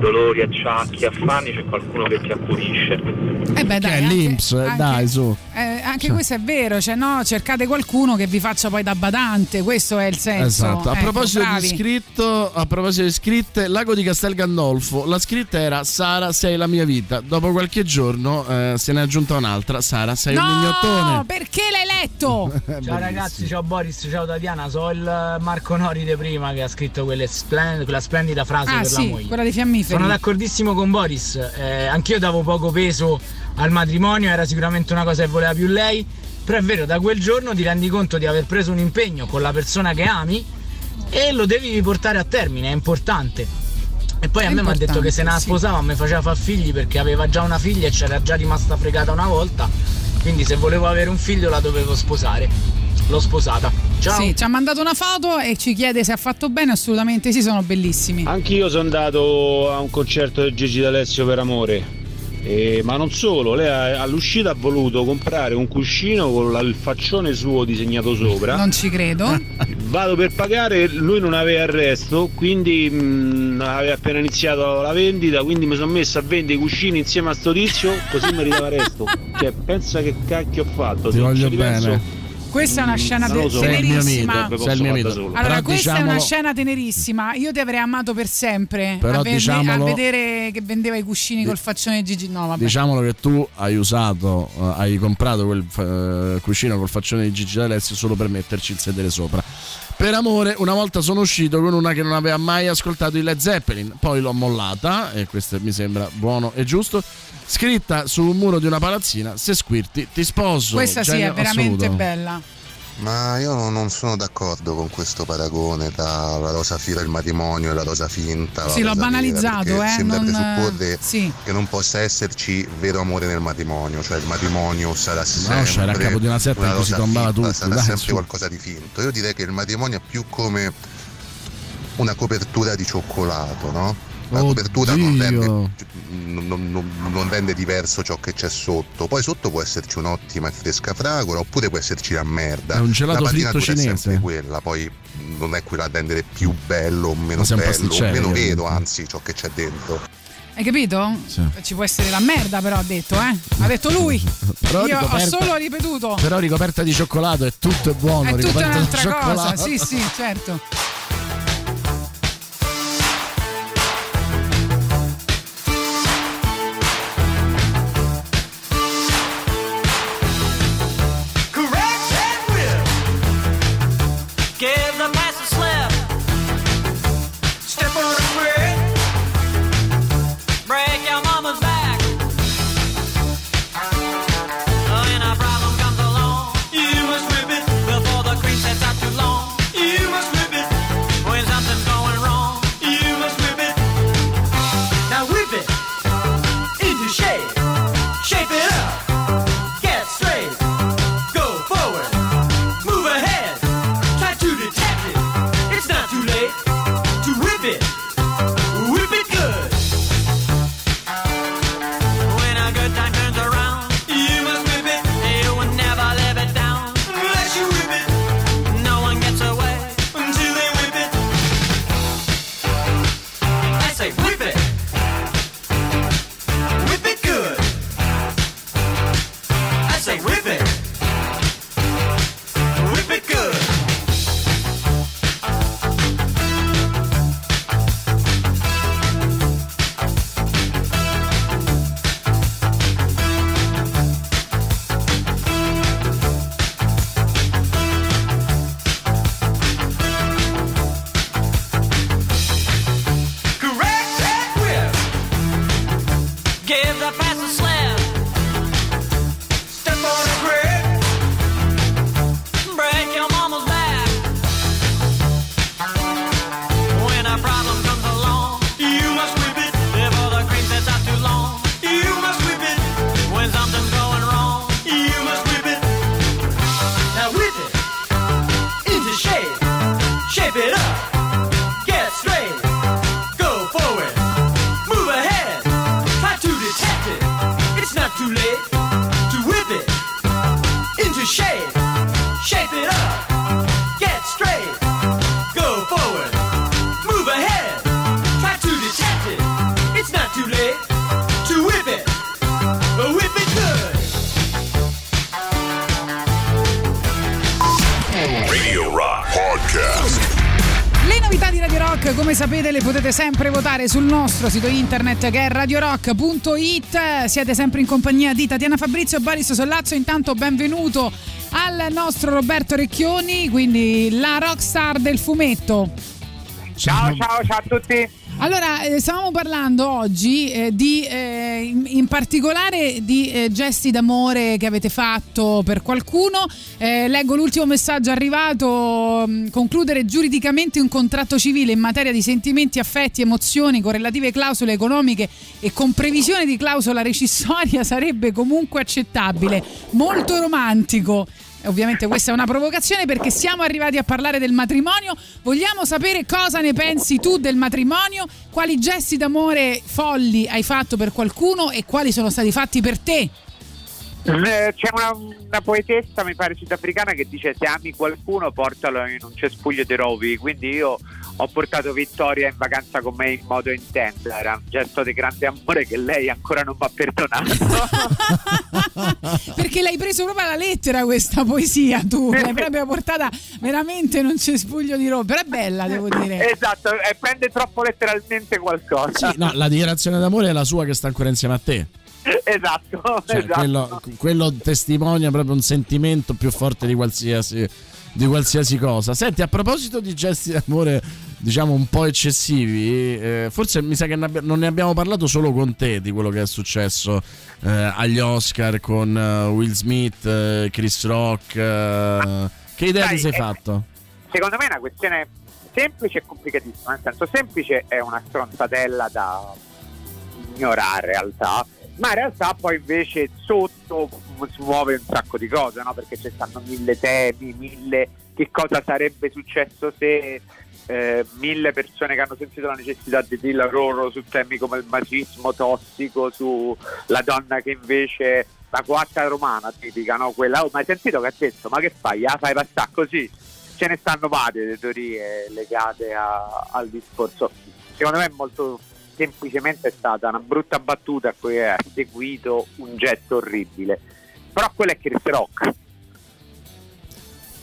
dolori, acciacchi, affanni, c'è qualcuno che ti accudisce. Eh beh, Che dai, è anche- l'Inps, anche- dai su. eh, anche Cioè. questo è vero, cioè no, cercate qualcuno che vi faccia poi da badante, questo è il senso. Esatto, a Ecco, proposito di scritto, a proposito di scritte, Lago di Castel Gandolfo, la scritta era Sara sei la mia vita. Dopo qualche giorno eh, se ne è aggiunta un'altra, Sara sei un No, mignottone. perché l'hai letto? *laughs* Ciao ragazzi, ciao Boris, ciao Tatiana, so il Marco Nori di prima che ha scritto quella splendida frase Ah per sì, la moglie. quella dei fiammiferi. Sono d'accordissimo con Boris, eh, anch'io davo poco peso al matrimonio, era sicuramente una cosa che voleva più lei, però è vero, da quel giorno ti rendi conto di aver preso un impegno con la persona che ami e lo devi portare a termine, è importante. E poi È a me mi ha detto che se ne sì. sposava mi faceva far figli perché aveva già una figlia e c'era già rimasta fregata una volta, quindi se volevo avere un figlio la dovevo sposare. L'ho sposata. Ciao. Sì, ci ha mandato una foto e ci chiede se ha fatto bene, assolutamente sì, sono bellissimi. Anch'io sono andato a un concerto di Gigi D'Alessio per amore. Eh, ma non solo, lei all'uscita ha voluto comprare un cuscino con la- il faccione suo disegnato sopra. Non ci credo. *laughs* Vado per pagare, lui non aveva il resto, quindi mh, aveva appena iniziato la vendita, quindi mi sono messo a vendere i cuscini insieme a sto tizio, così mi ridava il resto. *laughs* Cioè, pensa che cacchio ho fatto. Ti se non voglio bene. Questa è una scena te- so. Tenerissima. sei il mio mito. Allora, Però questa è diciamolo- una scena tenerissima. Io ti avrei amato per sempre. Però a, verne- diciamolo- a vedere che vendeva i cuscini col faccione di Gigi. No, vabbè. Diciamolo che tu hai usato, eh, hai comprato quel eh, cuscino col faccione di Gigi D'Alessio solo per metterci il sedere sopra. Per amore, una volta sono uscito con una che non aveva mai ascoltato i Led Zeppelin, poi l'ho mollata, e questo mi sembra buono e giusto. Scritta su un muro di una palazzina: Se squirti, ti sposo. Questa sì, Genio è veramente assoluto. bella. Ma io non- sono d'accordo con questo paragone tra la rosa fira e il matrimonio e la rosa finta. la Sì, l'ho vera, banalizzato, perché eh, Sembra non- presupporre sì. che non possa esserci vero amore nel matrimonio, cioè il matrimonio sarà sempre. c'era a capo di una setta in cui si rosa tombava finta, tutti, Sarà dai, sempre su. qualcosa di finto. Io direi che il matrimonio è più come una copertura di cioccolato, no? La copertura non rende, non- non- non rende diverso ciò che c'è sotto. Poi sotto può esserci un'ottima e fresca fragola, oppure può esserci la merda. È un gelato la fritto patinatura è cinese. sempre quella, poi non è quella a rendere più bello o meno bello, o meno vero, anzi, ciò che c'è dentro. Hai capito? Ci può essere la merda, però ha detto, eh? Ha detto lui. *laughs* Però Io ho ricoperta- solo ripetuto. Però ricoperta di cioccolato è tutto è buono. È tutta un'altra cosa. Sì, sì, certo. Votare sul nostro sito internet che è radiorock.it. Siete sempre in compagnia di Tatiana Fabrizio e Sollazzo. Intanto benvenuto al nostro Roberto Recchioni, quindi la rockstar del fumetto. Ciao, ciao, ciao a tutti. Allora, eh, stavamo parlando oggi eh, di, eh, particolare di eh, gesti d'amore che avete fatto per qualcuno. Eh, leggo l'ultimo messaggio arrivato. mh, Concludere giuridicamente un contratto civile in materia di sentimenti, affetti, emozioni con relative clausole economiche e con previsione di clausola *laughs* recissoria sarebbe comunque accettabile. Molto romantico. Ovviamente questa è una provocazione perché siamo arrivati a parlare del matrimonio. Vogliamo sapere cosa ne pensi tu del matrimonio, quali gesti d'amore folli hai fatto per qualcuno e quali sono stati fatti per te. Eh, C'è una, una poetessa, mi pare sudafricana, che dice se ami qualcuno portalo in un cespuglio di rovi. Quindi io ho portato Vittoria in vacanza con me in modo intenso. Era un gesto di grande amore che lei ancora non mi ha perdonato. *laughs* Perché l'hai preso proprio alla lettera questa poesia tu, l'hai proprio portata veramente in un cespuglio di roba, però è bella devo dire. esatto, e prende troppo letteralmente qualcosa. Sì, no, la dichiarazione d'amore è la sua che sta ancora insieme a te. esatto, Cioè, esatto. quello, quello testimonia proprio un sentimento più forte di qualsiasi, di qualsiasi cosa. Senti, a proposito di gesti d'amore, diciamo un po' eccessivi, eh, forse mi sa che non ne abbiamo parlato solo con te di quello che è successo eh, agli Oscar con eh, Will Smith, eh, Chris Rock. eh, che idea ti Sai, sei eh, fatto? Secondo me è una questione semplice e complicatissima. Nel senso, semplice è una stronzatella da ignorare in realtà, ma in realtà poi invece sotto si muove un sacco di cose, no? Perché ci stanno mille temi, mille che cosa sarebbe successo se eh, mille persone che hanno sentito la necessità di dire loro su temi come il macismo tossico, su la donna che invece la coatta romana tipica, no? Quella, oh, ma hai sentito che ha detto? Ma che fai? La fai passare così? Ce ne stanno varie le teorie legate a- al discorso. Secondo me è molto semplicemente stata una brutta battuta a cui è seguito un getto orribile. Però quello è Chris Rock.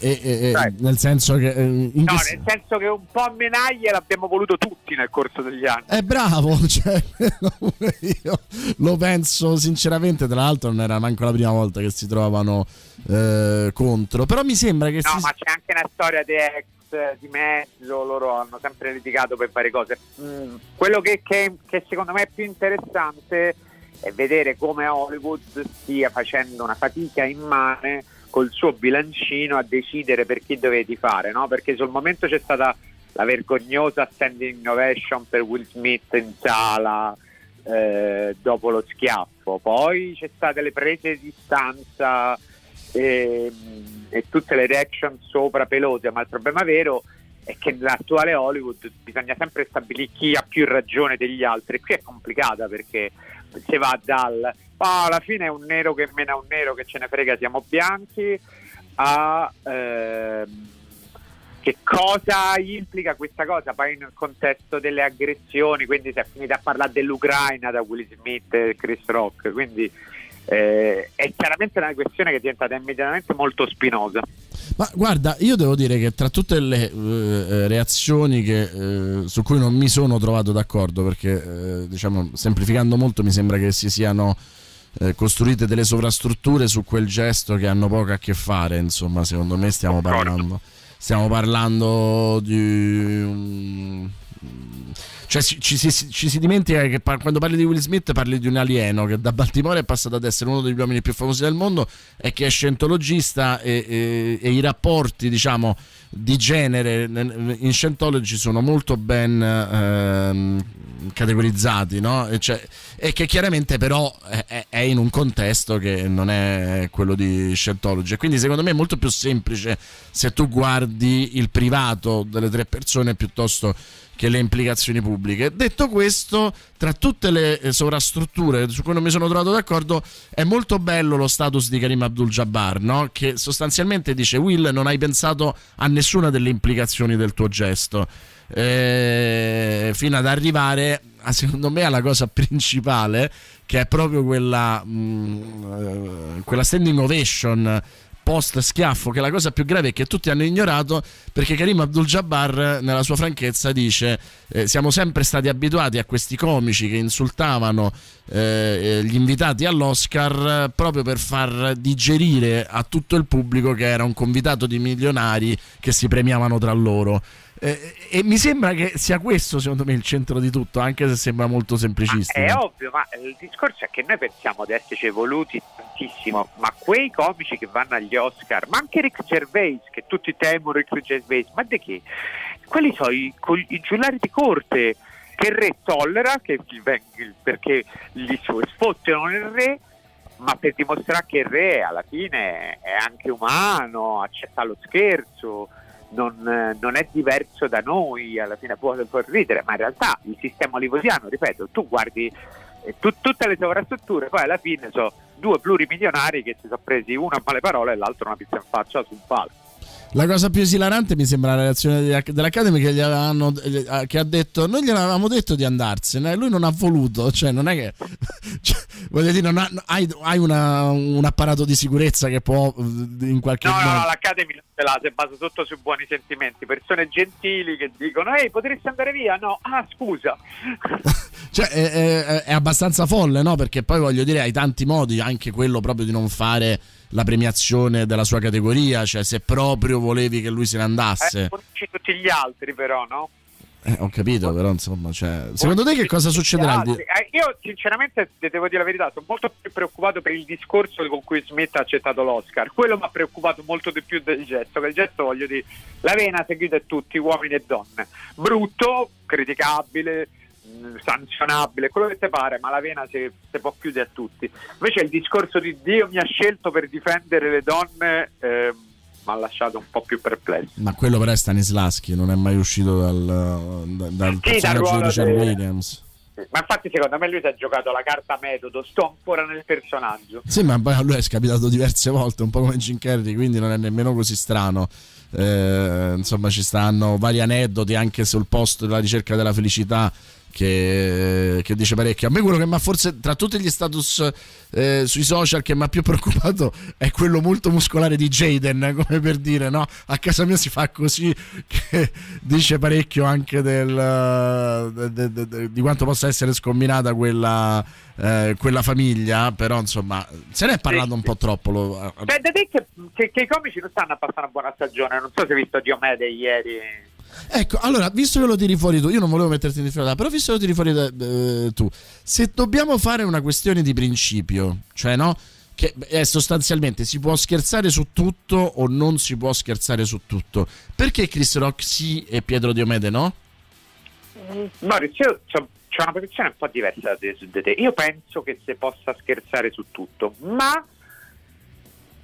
E- e- e- nel senso che... eh, No, che- nel senso che un po' menaglie l'abbiamo voluto tutti nel corso degli anni. È bravo, *laughs* cioè, io lo penso sinceramente, tra l'altro non era manco la prima volta che si trovavano eh, contro, però mi sembra che No, si... ma c'è anche una storia di ex eh, di mezzo, loro hanno sempre litigato per varie cose. Mm, quello che, che- che secondo me è più interessante è vedere come Hollywood stia facendo una fatica immane col suo bilancino a decidere per chi dovevi fare, no? Perché sul momento c'è stata la vergognosa standing ovation per Will Smith in sala eh, dopo lo schiaffo, poi c'è state le prese di distanza e, e tutte le reaction sopra pelose, ma il problema vero è che nell'attuale Hollywood bisogna sempre stabilire chi ha più ragione degli altri. E qui è complicata perché si va dal "Ah, alla fine è un nero che mena un nero che ce ne frega, siamo bianchi a ehm, che cosa implica questa cosa? Poi nel contesto delle aggressioni, quindi si è finita a parlare dell'Ucraina da Will Smith e Chris Rock, quindi eh, è chiaramente una questione che è diventata immediatamente molto spinosa. Ma guarda, io devo dire che tra tutte le eh, reazioni che, eh, su cui non mi sono trovato d'accordo, perché eh, diciamo semplificando molto mi sembra che si siano eh, costruite delle sovrastrutture su quel gesto che hanno poco a che fare, insomma, secondo me stiamo parlando, stiamo parlando di... un- cioè ci, ci si, ci si dimentica che par- quando parli di Will Smith parli di un alieno che da Baltimore è passato ad essere uno degli uomini più famosi del mondo e che è scientologista e, e- e i rapporti diciamo di genere in Scientology sono molto ben ehm, categorizzati no? e, cioè- e che chiaramente però è- è, in un contesto che non è quello di Scientology quindi secondo me è molto più semplice se tu guardi il privato delle tre persone piuttosto che le implicazioni pubbliche. Detto questo, tra tutte le eh, sovrastrutture su cui non mi sono trovato d'accordo, è molto bello lo status di Karim Abdul-Jabbar, no? che sostanzialmente dice Will non hai pensato a nessuna delle implicazioni del tuo gesto. Eh, fino ad arrivare a, secondo me alla cosa principale che è proprio quella, mh, eh, quella standing ovation post schiaffo, che la cosa più grave è che tutti hanno ignorato perché Karim Abdul-Jabbar nella sua franchezza dice eh, siamo sempre stati abituati a questi comici che insultavano eh, gli invitati all'Oscar proprio per far digerire a tutto il pubblico che era un convitato di milionari che si premiavano tra loro. Eh, e mi sembra che sia questo, secondo me, il centro di tutto, anche se sembra molto semplicistico. È ovvio, ma il discorso è che noi pensiamo di esserci evoluti tantissimo, ma quei comici che vanno agli Oscar, ma anche Rick Gervais, che tutti temono Rick Gervais, ma di che? Quelli sono i, i giullari di corte che il re tollera, che il perché gli sfottono il re, ma per dimostrare che il re alla fine è anche umano, accetta lo scherzo, non, eh, non è diverso da noi, alla fine può, può ridere, ma in realtà il sistema olivosiano, ripeto, tu guardi eh, tu- tutte le sovrastrutture, poi alla fine sono due plurimilionari che si sono presi uno a male parole e l'altro una pizza in faccia su un palco. La cosa più esilarante mi sembra la reazione dell'Academy che, gli avevano, eh, che ha detto noi gliel'avevamo detto di andarsene e lui non ha voluto, *laughs* cioè non è che *laughs* cioè, voglio dire, non ha- hai, hai una- un apparato di sicurezza che può eh, in qualche No, modo no, no, l'Academy ce l'ha, si basa tutto sui buoni sentimenti, persone gentili che dicono ehi potresti andare via? No, ah scusa. *laughs* Cioè, è, è- è abbastanza folle, no? Perché poi voglio dire, hai tanti modi, anche quello proprio di non fare la premiazione della sua categoria, cioè se proprio volevi che lui se ne andasse. Eh, tutti gli altri però, no? Eh, ho capito, però insomma, cioè, secondo te che cosa succederà? Eh, Io sinceramente devo dire la verità, sono molto più preoccupato per il discorso con cui Smith ha accettato l'Oscar. Quello mi ha preoccupato molto di più del gesto, che il gesto voglio dire, la vena seguita da tutti, uomini e donne. Brutto, criticabile, sanzionabile, quello che ti pare, ma la vena si, si può chiudere a tutti. Invece il discorso di Dio mi ha scelto per difendere le donne eh, mi ha lasciato un po' più perplesso. Ma quello però è Stanislaschi, non è mai uscito dal, da- dal Sì, personaggio dal di Richard de- Williams. Ma infatti secondo me lui si è giocato la carta metodo, sto ancora nel personaggio. Sì, ma poi a lui è scapitato diverse volte, un po' come Jim Carrey, quindi non è nemmeno così strano. Eh, insomma, ci stanno vari aneddoti anche sul posto della ricerca della felicità. Che, che dice parecchio. A me quello che mi ha forse tra tutti gli status eh, sui social che mi ha più *laughs* preoccupato è quello molto muscolare di Jaden, come per dire, no? A casa mia si fa così, che dice parecchio anche del, de- de- de- di quanto possa essere scombinata quella, eh, quella famiglia, però insomma se ne è parlato un po' troppo. Lo, Beh, da te che, che- che i comici non stanno a passare una buona stagione, non so se hai visto Diomede ieri. Ecco, allora, visto che lo tiri fuori tu, io non volevo metterti in difficoltà, però visto che lo tiri fuori da- eh, tu, se dobbiamo fare una questione di principio, cioè no, che è sostanzialmente si può scherzare su tutto o non si può scherzare su tutto, perché Chris Rock sì e Pietro Diomede no? Maurizio, io c'ho, c'ho una posizione un po' diversa da te. Io penso che si possa scherzare su tutto, ma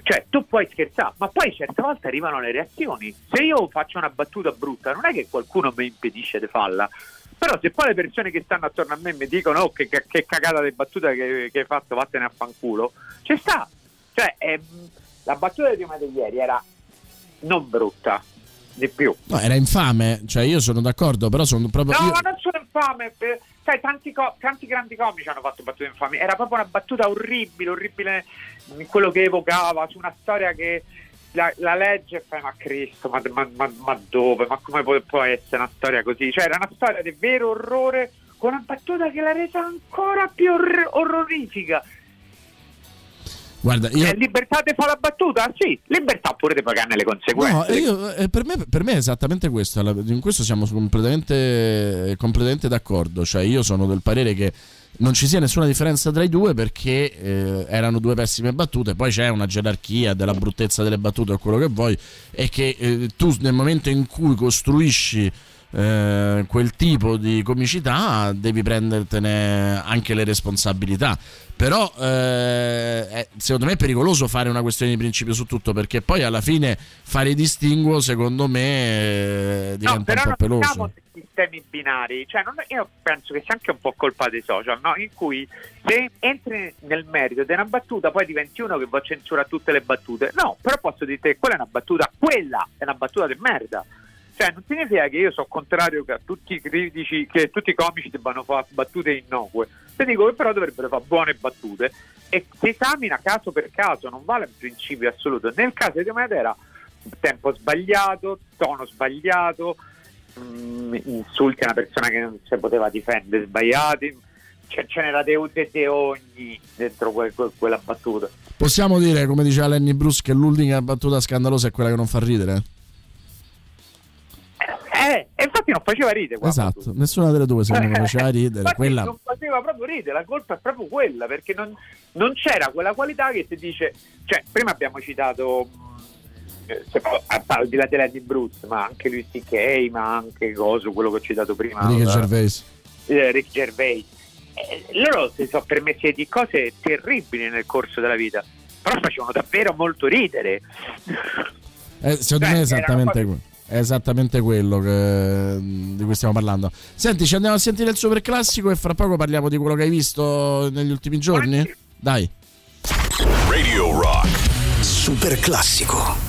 cioè tu puoi scherzare, ma poi certe volte arrivano le reazioni. Se io faccio una battuta brutta, non è che qualcuno mi impedisce di farla. Però se poi le persone che stanno attorno a me mi dicono oh, che, che- che cagata di battuta che, che hai fatto, vattene a fanculo, ci sta. Cioè, ehm, la battuta di prima di ieri era non brutta, di più. No, era infame, cioè io sono d'accordo, però sono proprio... No, io- ma non sono infame. Sai, tanti, co- tanti grandi comici hanno fatto battute infami. Era proprio una battuta orribile, orribile quello che evocava su una storia che la, la legge fai, ma Cristo, ma, ma- ma- ma dove? Ma come può, può essere una storia così? Cioè, era una storia di vero orrore con una battuta che l'ha resa ancora più orr- orrorifica. Guarda, io... È libertà di fare la battuta? Sì, libertà pure di pagarne le conseguenze. No, io, eh, per, me, per me è esattamente questo. In questo siamo completamente, completamente d'accordo. Cioè, io sono del parere che non ci sia nessuna differenza tra i due perché eh, erano due pessime battute. Poi c'è una gerarchia della bruttezza delle battute o quello che vuoi. E che eh, tu, nel momento in cui costruisci. Eh, quel tipo di comicità devi prendertene anche le responsabilità però eh, secondo me è pericoloso fare una questione di principio su tutto perché poi alla fine fare distinguo secondo me eh, diventa No, un non po' peloso siamo sistemi binari, cioè non- io penso che sia anche un po' colpa dei social, no? in cui se entri nel merito di una battuta poi diventi uno che va a censurare tutte le battute. No, però posso dire te, quella è una battuta, quella è una battuta di merda. Cioè, non significa che io sono contrario che a tutti i critici, che tutti i comici debbano fare battute innocue. Ti dico che però dovrebbero fare buone battute. e si esamina caso per caso, non vale un principio assoluto. Nel caso di Matera, tempo sbagliato, tono sbagliato, mm, insulti a una persona che non si poteva difendere, sbagliati, cioè, ce n'era de, de, de ogni dentro que- que- quella battuta. Possiamo dire, come diceva Lenny Bruce, che l'unica battuta scandalosa è quella che non fa ridere? Eh, e infatti non faceva ridere quella Esatto, nessuna delle due secondo me faceva *laughs* ridere. Quella non faceva proprio ridere, la colpa è proprio quella, perché non, non c'era quella qualità che ti dice, cioè prima abbiamo citato, mh, eh, se- al di là di Lenny Bruce, ma anche lui C.K., ma anche Gosu, quello che ho citato prima, Rick Gervais. eh, Rick Gervais. Eh, loro si sono permessi di cose terribili nel corso della vita, però facevano davvero molto ridere. Eh, secondo Cioè, me è esattamente, erano que- è esattamente quello che- di cui stiamo parlando. Senti, ci andiamo a sentire il super classico e fra poco parliamo di quello che hai visto negli ultimi giorni? Dai. Radio Rock. Super classico.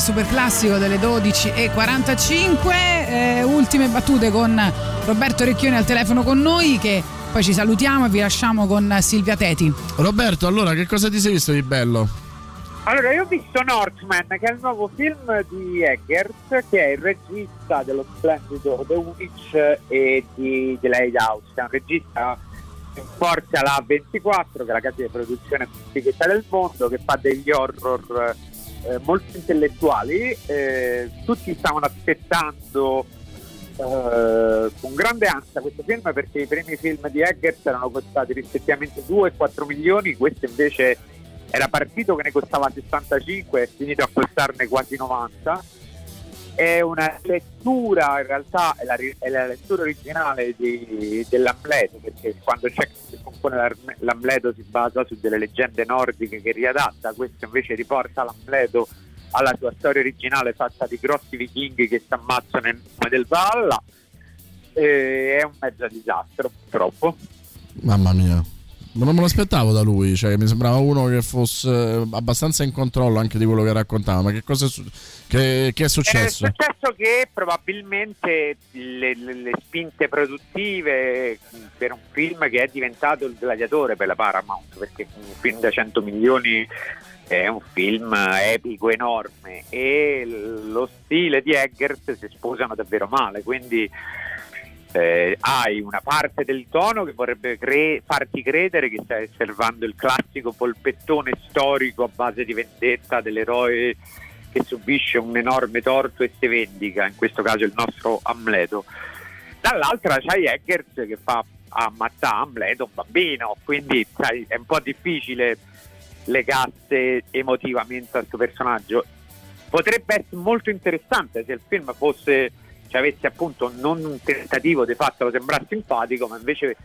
Super classico delle 12.45. Eh, ultime battute con Roberto Recchioni al telefono con noi che poi ci salutiamo e vi lasciamo con Silvia Teti. Roberto, allora che cosa ti sei visto di bello? Allora, io ho visto Northman, che è il nuovo film di Eggers, che è il regista dello splendido The Witch e di The Lighthouse. È un regista in forza alla 24, che è la casa di produzione più fighetta del mondo, che fa degli horror eh, molto intellettuali. Eh, tutti stavano aspettando eh, con grande ansia questo film perché i primi film di Eggers erano costati rispettivamente 2 e 4 milioni, questo invece era partito che ne costava 65 e è finito a costarne quasi 90 è una lettura in realtà è la, è la lettura originale di- dell'Amleto perché quando Shakespeare compone l'Amleto si basa su delle leggende nordiche che riadatta. Questo invece riporta l'Amleto alla sua storia originale fatta di grossi vichinghi che si ammazzano in nome del Valhalla. E è un mezzo disastro purtroppo. Mamma mia. Ma non me lo aspettavo da lui, cioè mi sembrava uno che fosse abbastanza in controllo anche di quello che raccontava. Ma che cosa è, su- che, che è successo? È successo che probabilmente le, le- le spinte produttive per un film che è diventato il gladiatore per la Paramount, perché un film da 100 milioni è un film epico enorme e lo stile di Eggers si sposano davvero male, quindi eh, hai una parte del tono che vorrebbe cre- farti credere che stai osservando il classico polpettone storico a base di vendetta dell'eroe che subisce un enorme torto e si vendica, in questo caso il nostro Amleto. Dall'altra c'hai Eggers che fa ammazzare Amleto un bambino, quindi sai, è un po' difficile legasse emotivamente a questo personaggio. Potrebbe essere molto interessante se il film fosse cioè avesse appunto non un tentativo di fatto sembrare simpatico, ma invece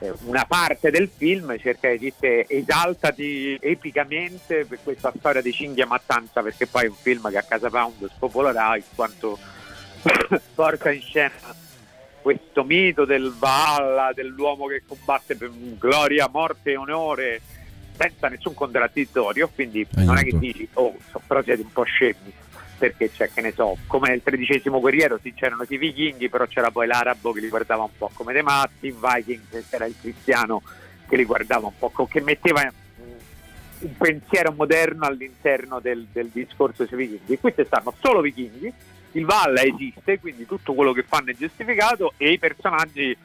eh, una parte del film cerca di dire esaltati epicamente per questa storia di cinghia mattanza, perché poi è un film che a Casa Pound spopolerà in quanto *coughs* porta in scena questo mito del Valla, dell'uomo che combatte per gloria, morte e onore senza nessun contraddittorio, quindi non è che dici, oh, so, però siete un po' scemi, perché c'è, che ne so, come nel tredicesimo guerriero sì c'erano i vichinghi, però c'era poi l'arabo che li guardava un po' come dei matti, in Vikings c'era il cristiano che li guardava un po' co- che metteva mm, un pensiero moderno all'interno del, del discorso sui vichinghi. Questi stanno solo vichinghi, il Valla esiste, quindi tutto quello che fanno è giustificato e i personaggi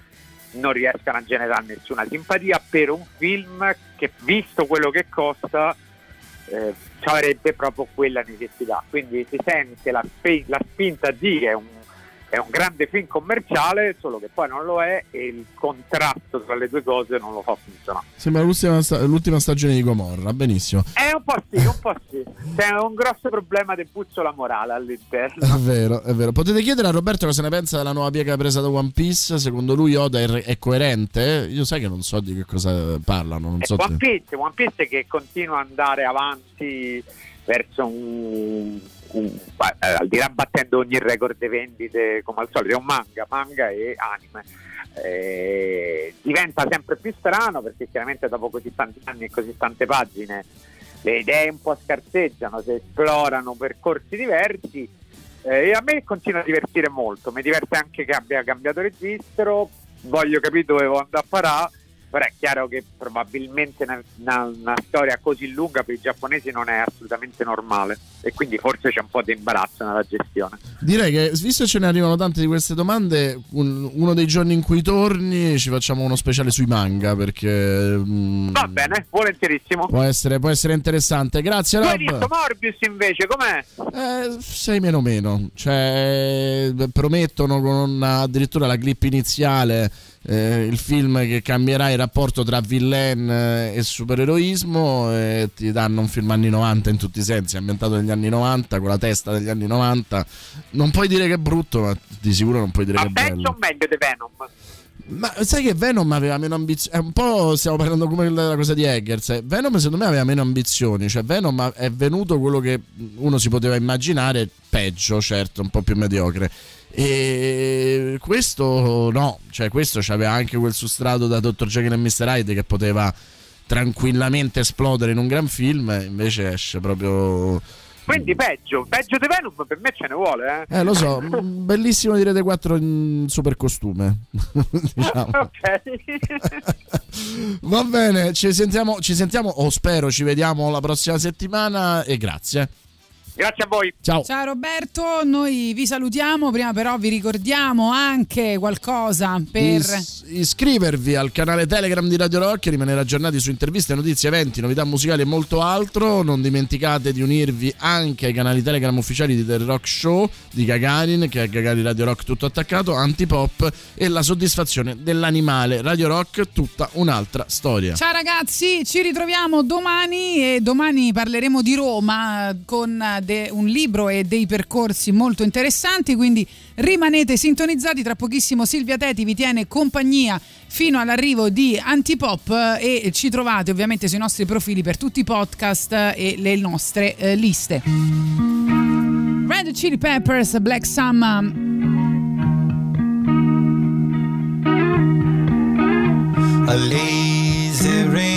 non riescono a generare nessuna simpatia per un film che visto quello che costa eh, avrebbe proprio quella necessità. Quindi si sente la, la spinta di che è un, è un grande film commerciale solo che poi non lo è e il contrasto tra le due cose non lo fa funzionare Sembra l'ultima, sta- l'ultima stagione di Gomorra, benissimo. è un po' sì, un po' sì c'è un grosso problema di puzzola morale all'interno È vero, è vero. Potete chiedere a Roberto cosa ne pensa della nuova piega presa da One Piece. Secondo lui Oda è, è coerente? Io sai che non so di che cosa parlano. Non so One. Piece, One Piece che continua ad andare avanti verso un, un- eh, al di là battendo ogni record di vendite come al solito è un manga, manga e anime. Eh, diventa sempre più strano perché chiaramente dopo così tanti anni e così tante pagine le idee un po' scarseggiano, si esplorano percorsi diversi eh, e a me continua a divertire molto, mi diverte anche che abbia cambiato registro, voglio capire dove andare a parare, però è chiaro che probabilmente una, una- una storia così lunga per i giapponesi non è assolutamente normale e quindi forse c'è un po' di imbarazzo nella gestione. Direi che visto che ce ne arrivano tante di queste domande, un- uno dei giorni in cui torni ci facciamo uno speciale sui manga perché mm, Va bene, volentierissimo. può, essere, può essere interessante. Grazie Tu hai Rob. visto Morbius invece, com'è? Eh, sei meno meno, cioè promettono con addirittura la clip iniziale eh, il film che cambierà il rapporto tra villain eh, e supereroismo e ti danno un film anni 90 in tutti i sensi, ambientato negli anni 90 con la testa degli anni 90. Non puoi dire che è brutto, ma di sicuro non puoi dire che è bello. o meglio di Venom? Ma sai che Venom aveva meno ambizioni? È un po' stiamo parlando come la cosa di Eggers. eh. Venom secondo me aveva meno ambizioni. Cioè, Venom è venuto quello che uno si poteva immaginare, peggio, certo, un po' più mediocre. E questo no, cioè questo aveva anche quel sustrato da Dr. Jekyll e Mr. Hyde che poteva tranquillamente esplodere in un gran film, invece esce proprio Quindi peggio, peggio di Venom per me ce ne vuole, eh. Eh, lo so, bellissimo di Rete 4 in super costume. *laughs* diciamo. *laughs* *laughs* Va bene, ci sentiamo, ci sentiamo, o spero ci vediamo la prossima settimana e grazie. Grazie a voi. Ciao. Ciao Roberto, noi vi salutiamo, prima però vi ricordiamo anche qualcosa per... Is- iscrivervi al canale Telegram di Radio Rock, rimanere aggiornati su interviste, notizie, eventi, novità musicali e molto altro. Non dimenticate di unirvi anche ai canali Telegram ufficiali di The Rock Show di Gagarin, che è Gagarin Radio Rock tutto attaccato, Antipop e la soddisfazione dell'animale. Radio Rock, tutta un'altra storia. Ciao ragazzi, ci ritroviamo domani e domani parleremo di Roma con de- un libro e dei percorsi molto interessanti, quindi rimanete sintonizzati, tra pochissimo Silvia Teti vi tiene compagnia fino all'arrivo di Antipop e ci trovate ovviamente sui nostri profili per tutti i podcast e le nostre eh, liste. Red Chili Peppers, Black Summer. A lazy rain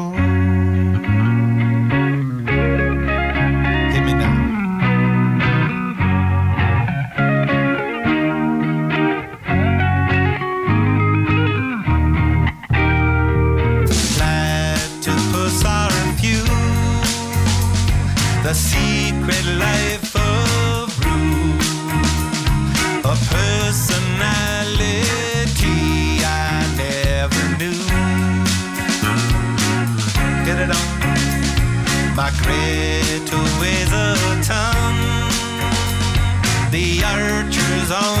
My Greta weighs a ton. The archer's on